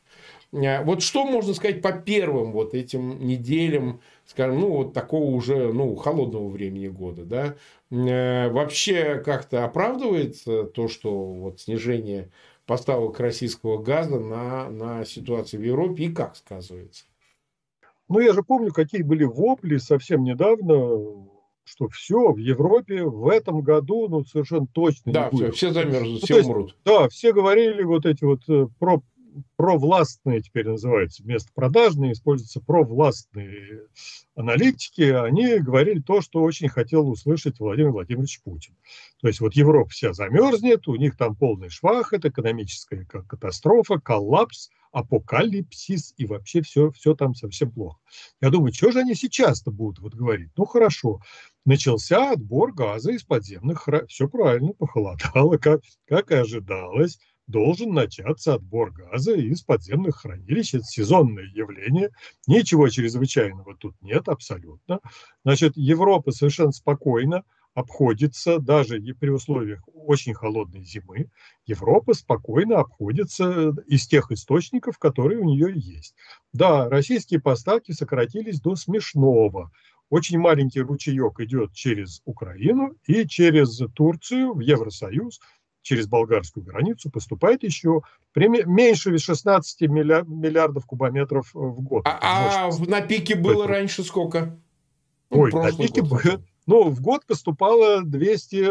Speaker 2: А, вот что можно сказать по первым вот этим неделям, скажем, ну, вот такого уже, ну, холодного времени года, да? Э, вообще как-то оправдывается то, что вот снижение поставок российского газа на, на ситуацию в Европе и как сказывается?
Speaker 3: Ну, я же помню, какие были вопли совсем недавно, что все в Европе в этом году, ну, совершенно точно
Speaker 2: да,
Speaker 3: не будет.
Speaker 2: все, все замерзнут, ну, все
Speaker 3: умрут. да, все говорили вот эти вот э, про провластные теперь называются, вместо продажные используются провластные аналитики, они говорили то, что очень хотел услышать Владимир Владимирович Путин. То есть вот Европа вся замерзнет, у них там полный швах, это экономическая катастрофа, коллапс, апокалипсис и вообще все, все там совсем плохо. Я думаю, что же они сейчас-то будут вот говорить? Ну хорошо, начался отбор газа из подземных, все правильно, похолодало, как, как и ожидалось, должен начаться отбор газа из подземных хранилищ. Это сезонное явление. Ничего чрезвычайного тут нет абсолютно. Значит, Европа совершенно спокойно обходится, даже и при условиях очень холодной зимы, Европа спокойно обходится из тех источников, которые у нее есть. Да, российские поставки сократились до смешного. Очень маленький ручеек идет через Украину и через Турцию в Евросоюз, через болгарскую границу поступает еще меньше 16 миллиардов кубометров в год.
Speaker 2: А, а на пике было Поэтому... раньше сколько?
Speaker 3: Ну, Ой, на пике было... Ну, в год поступало 200,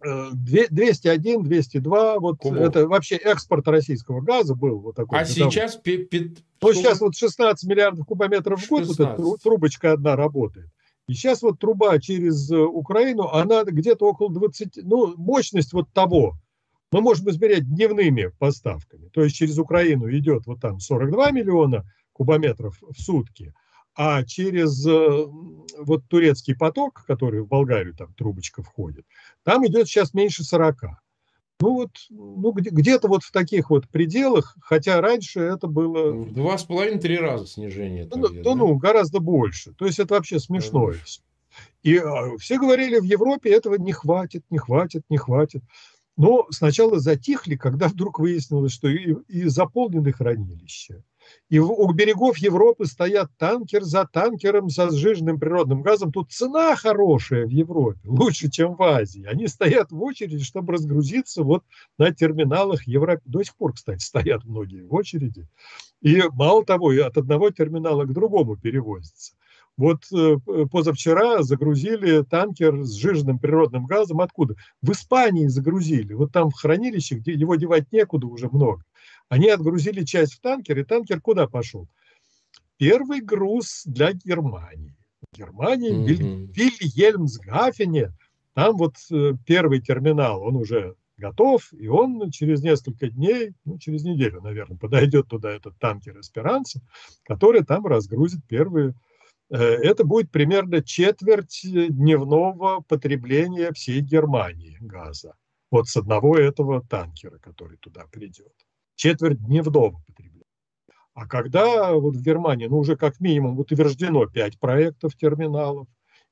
Speaker 3: 201, 202, вот Кубов. это вообще экспорт российского газа был вот такой.
Speaker 2: А сейчас... Пи,
Speaker 3: пи, ну, сейчас вот 16 миллиардов кубометров в год 16. вот эта трубочка одна работает. И сейчас вот труба через э, Украину, она где-то около 20, ну, мощность вот того, мы можем измерять дневными поставками. То есть через Украину идет вот там 42 миллиона кубометров в сутки, а через э, вот турецкий поток, который в Болгарию там трубочка входит, там идет сейчас меньше 40. Ну вот, ну где-то вот в таких вот пределах, хотя раньше это было...
Speaker 2: В два с половиной-три раза снижение.
Speaker 3: Там ну, да, ну, гораздо больше. То есть это вообще смешное да. все. И а, все говорили, в Европе этого не хватит, не хватит, не хватит. Но сначала затихли, когда вдруг выяснилось, что и, и заполнены хранилища, и у берегов Европы стоят танкер за танкером со сжиженным природным газом. Тут цена хорошая в Европе, лучше, чем в Азии. Они стоят в очереди, чтобы разгрузиться вот на терминалах Европы. До сих пор, кстати, стоят многие в очереди. И мало того, от одного терминала к другому перевозятся. Вот э, позавчера загрузили танкер с сжиженным природным газом. Откуда? В Испании загрузили. Вот там в хранилище, где его девать некуда уже много. Они отгрузили часть в танкер, и танкер куда пошел? Первый груз для Германии. Германии, mm-hmm. Вильгельмсгафене, там вот э, первый терминал, он уже готов, и он через несколько дней, ну, через неделю, наверное, подойдет туда этот танкер «Эсперанца», который там разгрузит первые э, это будет примерно четверть дневного потребления всей Германии газа. Вот с одного этого танкера, который туда придет четверть дневного потребления. А когда вот в Германии, ну уже как минимум утверждено 5 проектов терминалов,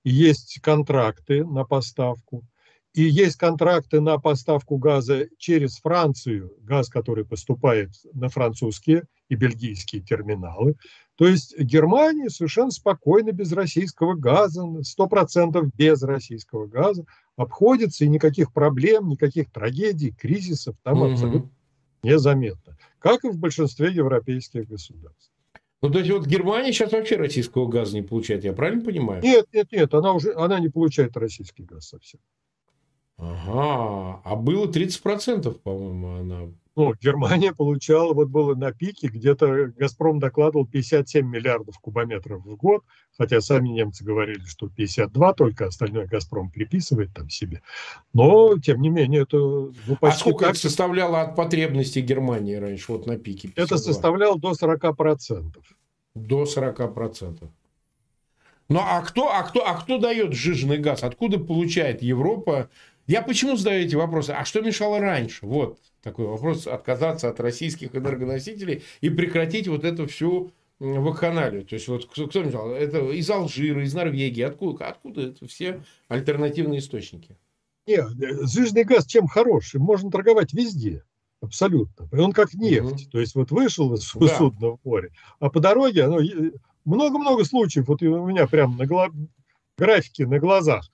Speaker 3: и есть контракты на поставку, и есть контракты на поставку газа через Францию, газ, который поступает на французские и бельгийские терминалы. То есть Германия совершенно спокойно без российского газа, 100% без российского газа обходится, и никаких проблем, никаких трагедий, кризисов там mm-hmm. абсолютно незаметно, как и в большинстве европейских государств.
Speaker 2: Ну, то есть вот Германия сейчас вообще российского газа не получает, я правильно понимаю?
Speaker 3: Нет, нет, нет, она уже она не получает российский газ совсем.
Speaker 2: Ага, а было 30%, по-моему, она
Speaker 3: ну, Германия получала, вот было на пике, где-то «Газпром» докладывал 57 миллиардов кубометров в год, хотя сами немцы говорили, что 52 только, остальное «Газпром» приписывает там себе. Но, тем не менее, это
Speaker 2: ну, А сколько так... это составляло от потребностей Германии раньше, вот на пике?
Speaker 3: 52? Это составляло до 40%.
Speaker 2: До 40%. Ну, а кто, а, кто, а кто дает сжиженный газ? Откуда получает Европа? Я почему задаю эти вопросы? А что мешало раньше? Вот такой вопрос, отказаться от российских энергоносителей и прекратить вот эту всю вакханалию. То есть, вот кто, кто мне сказал, это из Алжира, из Норвегии, откуда, откуда это все альтернативные источники?
Speaker 3: Нет, сжиженный газ чем хороший? Можно торговать везде. Абсолютно. Он как нефть. Угу. То есть, вот вышел из да. судна в море, а по дороге, ну, много-много случаев, вот у меня прямо на гла... графике на глазах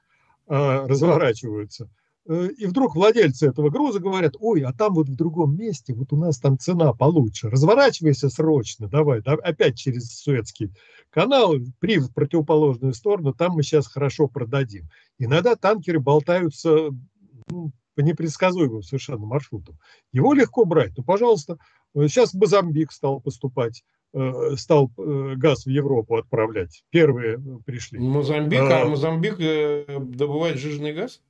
Speaker 3: а, разворачиваются – Э, и вдруг владельцы этого груза говорят, ой, а там вот в другом месте, вот у нас там цена получше, разворачивайся срочно, давай, да, опять через Суэцкий канал, при в противоположную сторону, там мы сейчас хорошо продадим. Иногда танкеры болтаются ну, по непредсказуемым совершенно маршрутам. Его легко брать, ну, пожалуйста, Сейчас Мозамбик стал поступать, э, стал э, газ в Европу отправлять. Первые пришли.
Speaker 2: Мозамбик, а, а Мозамбик добывает жирный газ?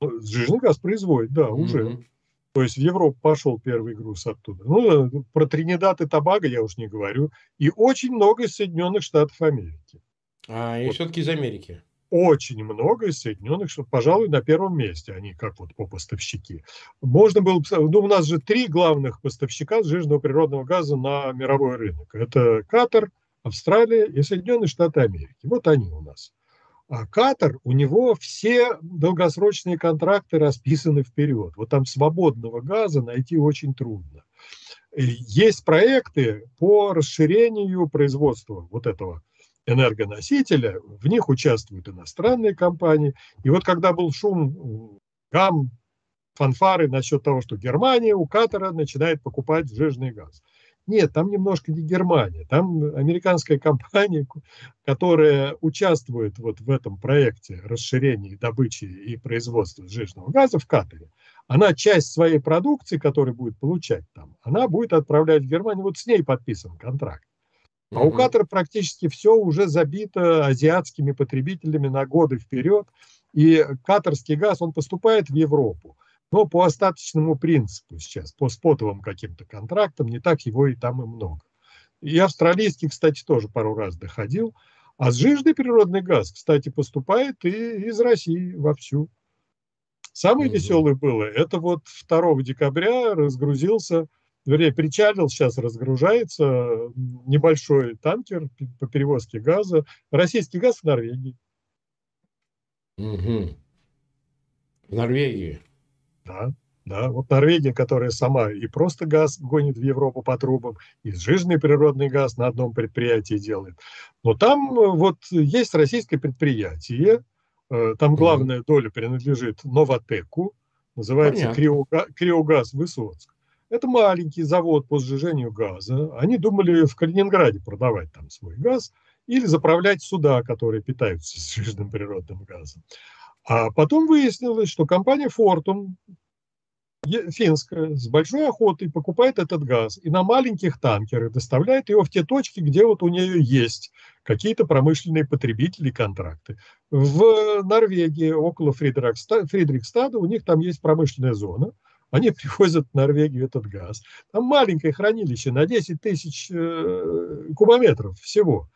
Speaker 3: Жирный газ производит, да, уже. Угу. То есть в Европу пошел первый груз оттуда. Ну, про Тринидад и Тобаго я уж не говорю. И очень много из Соединенных Штатов Америки.
Speaker 2: А, и вот. все-таки из Америки
Speaker 3: очень много из Соединенных Штатов, пожалуй, на первом месте, они как вот по поставщики. Можно было, ну, у нас же три главных поставщика сжиженного природного газа на мировой рынок. Это Катар, Австралия и Соединенные Штаты Америки. Вот они у нас. А Катар, у него все долгосрочные контракты расписаны вперед. Вот там свободного газа найти очень трудно. Есть проекты по расширению производства вот этого энергоносителя, в них участвуют иностранные компании. И вот когда был шум, гам, фанфары насчет того, что Германия у Катара начинает покупать сжиженный газ. Нет, там немножко не Германия, там американская компания, которая участвует вот в этом проекте расширения добычи и производства сжиженного газа в Катаре. Она часть своей продукции, которую будет получать там, она будет отправлять в Германию. Вот с ней подписан контракт. А у Катара практически все уже забито азиатскими потребителями на годы вперед. И катарский газ, он поступает в Европу. Но по остаточному принципу сейчас, по спотовым каким-то контрактам, не так его и там и много. И австралийский, кстати, тоже пару раз доходил. А сжиженный природный газ, кстати, поступает и из России вовсю. Самое mm-hmm. веселое было, это вот 2 декабря разгрузился вернее, причалил, сейчас разгружается небольшой танкер по перевозке газа. Российский газ в Норвегии.
Speaker 2: Угу. В Норвегии?
Speaker 3: Да, да. Вот Норвегия, которая сама и просто газ гонит в Европу по трубам, и сжиженный природный газ на одном предприятии делает. Но там э, вот есть российское предприятие, э, там главная доля принадлежит Новотеку, называется Криога, Криогаз Высоцк. Это маленький завод по сжижению газа. Они думали в Калининграде продавать там свой газ или заправлять суда, которые питаются [laughs] сжиженным природным газом. А потом выяснилось, что компания Fortum, финская, с большой охотой покупает этот газ и на маленьких танкерах доставляет его в те точки, где вот у нее есть какие-то промышленные потребители контракты. В Норвегии, около Фридрикстада, у них там есть промышленная зона – они [laughs] привозят в Норвегию этот газ. Там маленькое хранилище на 10 тысяч э, кубометров всего.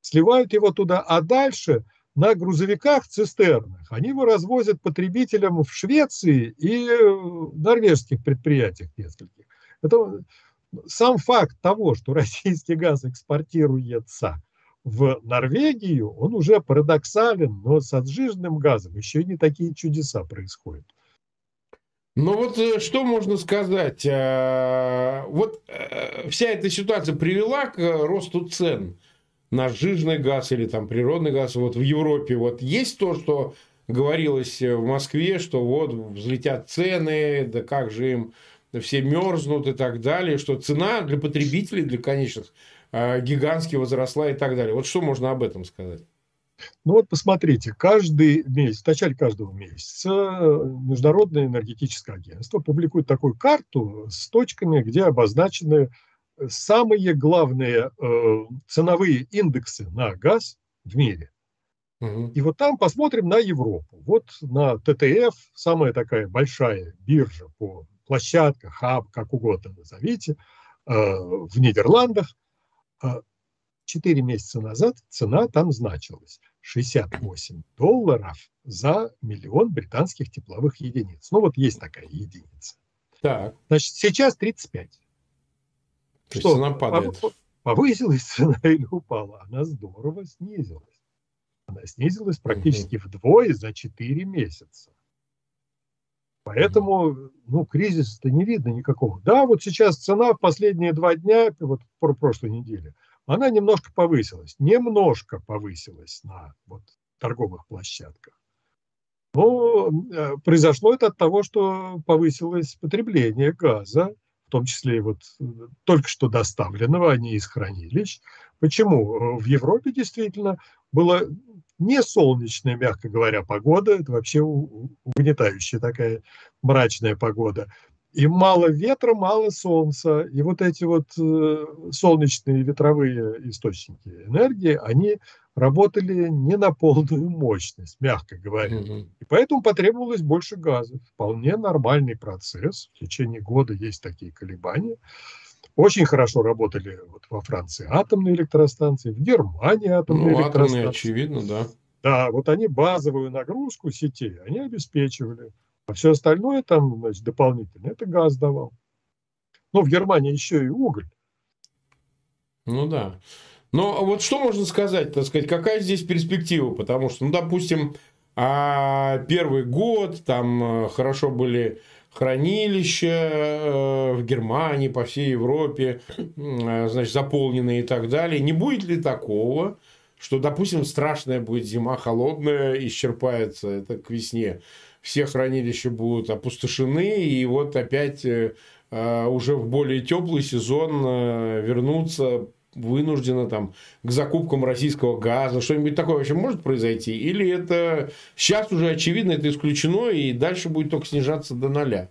Speaker 3: Сливают его туда, а дальше на грузовиках, цистернах, они его развозят потребителям в Швеции и норвежских предприятиях нескольких. Это сам факт того, что [laughs] российский газ экспортируется в Норвегию, он уже парадоксален, но с отжиженным газом еще не такие чудеса происходят.
Speaker 2: Ну вот э, что можно сказать? Э, вот э, вся эта ситуация привела к росту цен на жирный газ или там природный газ вот в Европе. Вот есть то, что говорилось в Москве, что вот взлетят цены, да как же им все мерзнут и так далее, что цена для потребителей, для конечных, гигантски возросла и так далее. Вот что можно об этом сказать?
Speaker 3: Ну вот посмотрите, каждый месяц, в начале каждого месяца Международное энергетическое агентство публикует такую карту с точками, где обозначены самые главные э, ценовые индексы на газ в мире. Угу. И вот там посмотрим на Европу. Вот на ТТФ, самая такая большая биржа по площадкам, хаб, как угодно назовите, э, в Нидерландах. Э, четыре месяца назад цена там значилась. 68 долларов за миллион британских тепловых единиц. Ну вот есть такая единица. Так. Значит, сейчас 35.
Speaker 2: То Что, цена падает.
Speaker 3: Повысилась цена или упала? Она здорово снизилась. Она снизилась практически угу. вдвое за 4 месяца. Поэтому, ну, кризиса-то не видно никакого. Да, вот сейчас цена в последние два дня, вот про прошлой неделе, она немножко повысилась, немножко повысилась на вот, торговых площадках. Но э, произошло это от того, что повысилось потребление газа, в том числе и вот э, только что доставленного, а не из хранилищ. Почему? В Европе действительно была не солнечная, мягко говоря, погода, это вообще угнетающая такая мрачная погода. И мало ветра, мало солнца. И вот эти вот э, солнечные ветровые источники энергии, они работали не на полную мощность, мягко говоря. Угу. И поэтому потребовалось больше газа. Вполне нормальный процесс. В течение года есть такие колебания. Очень хорошо работали вот во Франции атомные электростанции, в Германии атомные ну, электростанции. Атомные,
Speaker 2: очевидно, да.
Speaker 3: Да, вот они базовую нагрузку сетей, они обеспечивали. А все остальное там, значит, дополнительно, это газ давал. Ну, в Германии еще и уголь.
Speaker 2: Ну да. Но вот что можно сказать, так сказать, какая здесь перспектива? Потому что, ну, допустим, а первый год там э, хорошо были хранилища э, в Германии, по всей Европе, э, значит, заполненные и так далее. Не будет ли такого, что, допустим, страшная будет зима, холодная, исчерпается это к весне, все хранилища будут опустошены, и вот опять уже в более теплый сезон вернуться вынуждена там к закупкам российского газа, что-нибудь такое вообще может произойти? Или это сейчас уже очевидно, это исключено, и дальше будет только снижаться до ноля?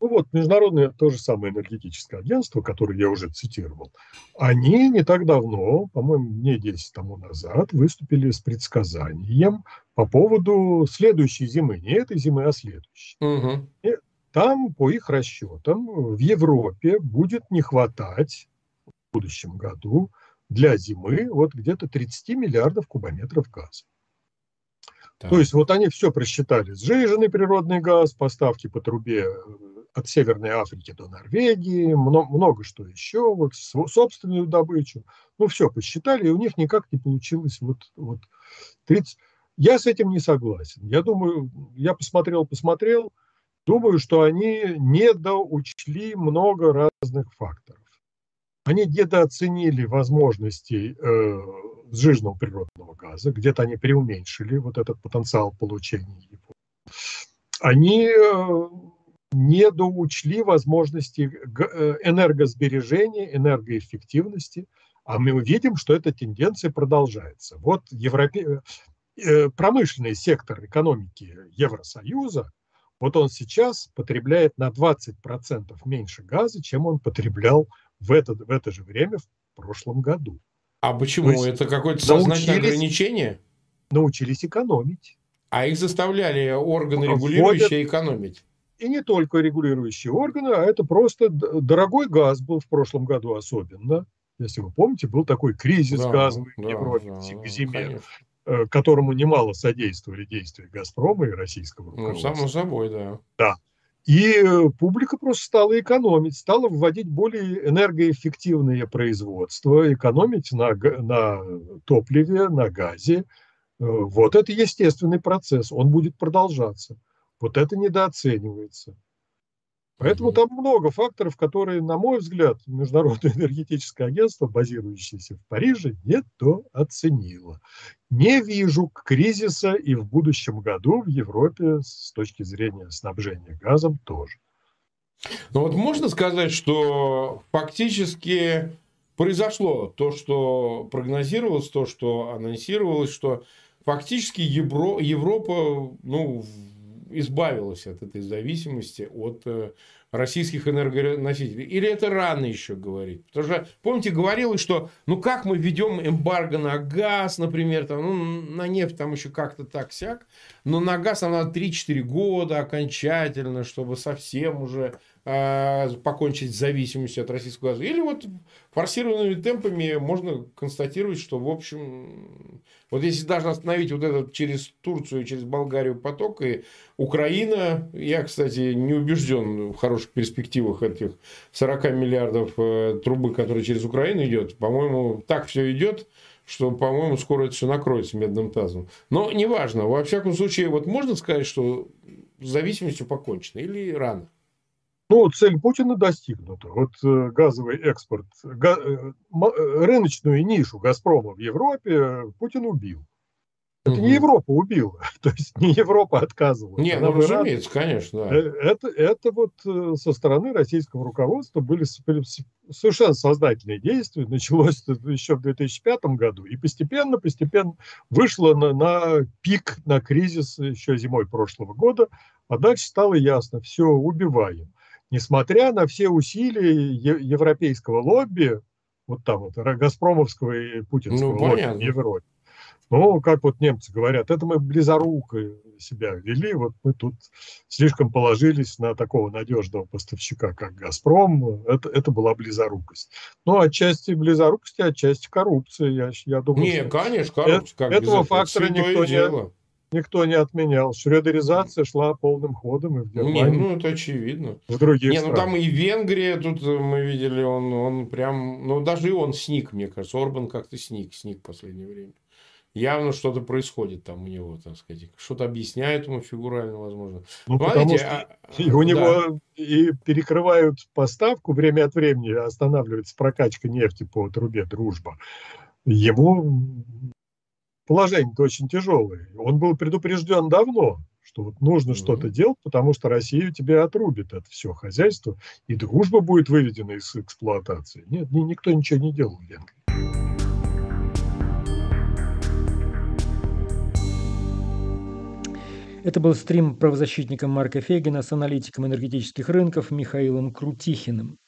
Speaker 3: Ну вот, международное то же самое энергетическое агентство, которое я уже цитировал, они не так давно, по-моему, дней 10 тому назад, выступили с предсказанием по поводу следующей зимы. Не этой зимы, а следующей. Угу. И там, по их расчетам, в Европе будет не хватать будущем году для зимы вот где-то 30 миллиардов кубометров газа. Так. То есть вот они все просчитали. Сжиженный природный газ, поставки по трубе э, от Северной Африки до Норвегии, много, много что еще, вот собственную добычу. Ну, все посчитали, и у них никак не получилось вот, вот 30. Я с этим не согласен. Я думаю, я посмотрел, посмотрел, думаю, что они недоучли много разных факторов. Они недооценили возможности э, сжиженного природного газа, где-то они преуменьшили вот этот потенциал получения его. Они э, не доучли возможности э, энергосбережения, энергоэффективности, а мы увидим, что эта тенденция продолжается. Вот Европе... Э, промышленный сектор экономики Евросоюза, вот он сейчас потребляет на 20% меньше газа, чем он потреблял в это, в это же время в прошлом году.
Speaker 2: А почему? Это какое-то сознательное ограничение?
Speaker 3: Научились экономить.
Speaker 2: А их заставляли органы, регулирующие, экономить?
Speaker 3: И не только регулирующие органы, а это просто дорогой газ был в прошлом году особенно. Если вы помните, был такой кризис да, газовый да, в Европе да, к зиме, конечно. Э, которому немало содействовали действия «Газпрома» и российского
Speaker 2: руководства. Ну, само собой, да.
Speaker 3: Да. И э, публика просто стала экономить, стала вводить более энергоэффективные производства, экономить на, на топливе, на газе. Э, вот это естественный процесс, он будет продолжаться. Вот это недооценивается. Поэтому там много факторов, которые, на мой взгляд, Международное энергетическое агентство, базирующееся в Париже, недооценило. Не вижу кризиса и в будущем году в Европе с точки зрения снабжения газом тоже.
Speaker 2: Ну вот можно сказать, что фактически произошло то, что прогнозировалось, то, что анонсировалось, что фактически Евро, Европа ну, избавилась от этой зависимости от э, российских энергоносителей? Или это рано еще говорить? Потому что, помните, говорилось, что ну как мы ведем эмбарго на газ, например, там, ну, на нефть там еще как-то так-сяк, но на газ нам надо 3-4 года окончательно, чтобы совсем уже покончить с зависимостью от российского газа. Или вот форсированными темпами можно констатировать, что, в общем, вот если даже остановить вот этот через Турцию, через Болгарию поток, и Украина, я, кстати, не убежден в хороших перспективах этих 40 миллиардов э, трубы, которые через Украину идет. По-моему, так все идет, что, по-моему, скоро это все накроется медным тазом. Но неважно. Во всяком случае, вот можно сказать, что с зависимостью покончено или рано?
Speaker 3: Ну, цель Путина достигнута. Вот э, газовый экспорт, га, э, рыночную нишу «Газпрома» в Европе Путин убил. Это угу. не Европа убила, [laughs] то есть не Европа отказывала.
Speaker 2: Нет, ну, разумеется, конечно. Да.
Speaker 3: Э, это, это вот со стороны российского руководства были совершенно сознательные действия. Началось это еще в 2005 году и постепенно, постепенно вышло на, на пик, на кризис еще зимой прошлого года. А дальше стало ясно, все, убиваем. Несмотря на все усилия европейского лобби, вот там вот, Газпромовского и Путинского ну, лобби в Европе, ну, как вот немцы говорят, это мы близоруко себя вели, вот мы тут слишком положились на такого надежного поставщика, как «Газпром», это, это была близорукость. Ну, отчасти близорукости, отчасти коррупция, я, я думаю.
Speaker 2: Не, конечно, коррупция.
Speaker 3: Как этого фактора никто не, никто не отменял. Шредеризация шла полным ходом и в
Speaker 2: Германии. Не, ну, это очевидно.
Speaker 3: В других
Speaker 2: Не, ну там и Венгрия, тут мы видели, он, он прям, ну даже и он сник, мне кажется. Орбан как-то сник, сник в последнее время явно что-то происходит там у него, так сказать. Что-то объясняет ему фигурально, возможно.
Speaker 3: Ну, Смотрите, потому что а, у него и перекрывают поставку время от времени, останавливается прокачка нефти по трубе «Дружба». Ему положение-то очень тяжелое. Он был предупрежден давно, что вот нужно mm-hmm. что-то делать, потому что Россия тебе отрубит это все хозяйство, и дружба будет выведена из эксплуатации. Нет, никто ничего не делал в Венгрии.
Speaker 1: Это был стрим правозащитника Марка Фегина с аналитиком энергетических рынков Михаилом Крутихиным.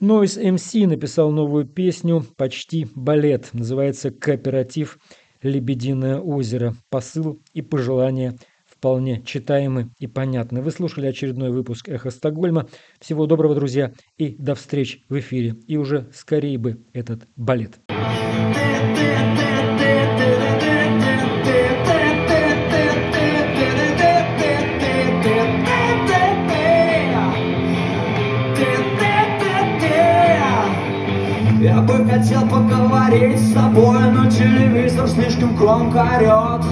Speaker 1: Noise MC написал новую песню «Почти балет». Называется «Кооператив Лебединое озеро». Посыл и пожелания вполне читаемы и понятны. Вы слушали очередной выпуск «Эхо Стокгольма». Всего доброго, друзья, и до встреч в эфире. И уже скорее бы этот балет.
Speaker 4: бы поговорить с тобой, но телевизор слишком громко орет.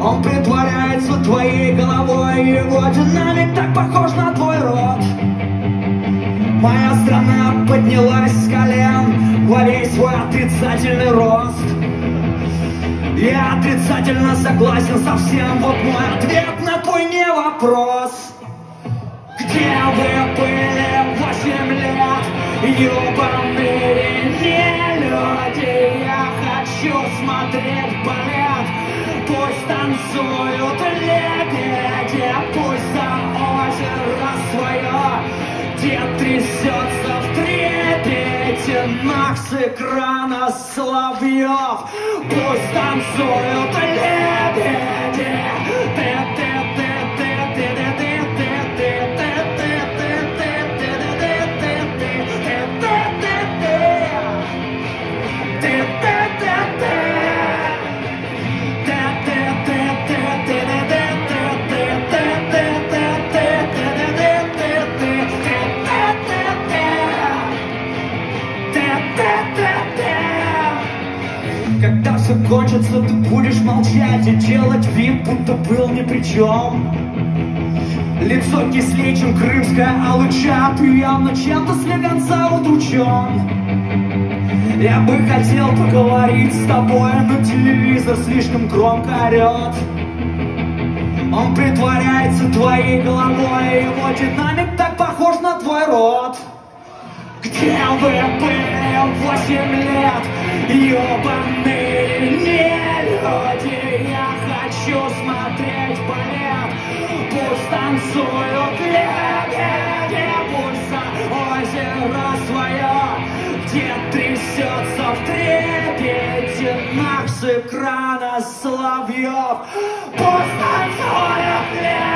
Speaker 4: Он притворяется твоей головой, его динамик так похож на твой рот. Моя страна поднялась с колен во весь свой отрицательный рост. Я отрицательно согласен со всем, вот мой ответ на твой не вопрос. Где вы были восемь лет? Ёбаные не люди Я хочу смотреть балет. Пусть танцуют лебеди Пусть за озеро свое. Дед трясется в трепете Нах с экрана Соловьев. Пусть танцуют лебеди. Кончится, при чем. Лицо кислее, чем крымская алыча, ты явно чем-то слегонца удручен. Я бы хотел поговорить с тобой, но телевизор слишком громко орет. Он притворяется твоей головой, его динамик так похож на твой рот. Где вы были восемь лет, ёбаные танцуют лебеди, пусть за озеро свое, где трясется в трепете наш с экрана Соловьев, пусть танцуют лебеди.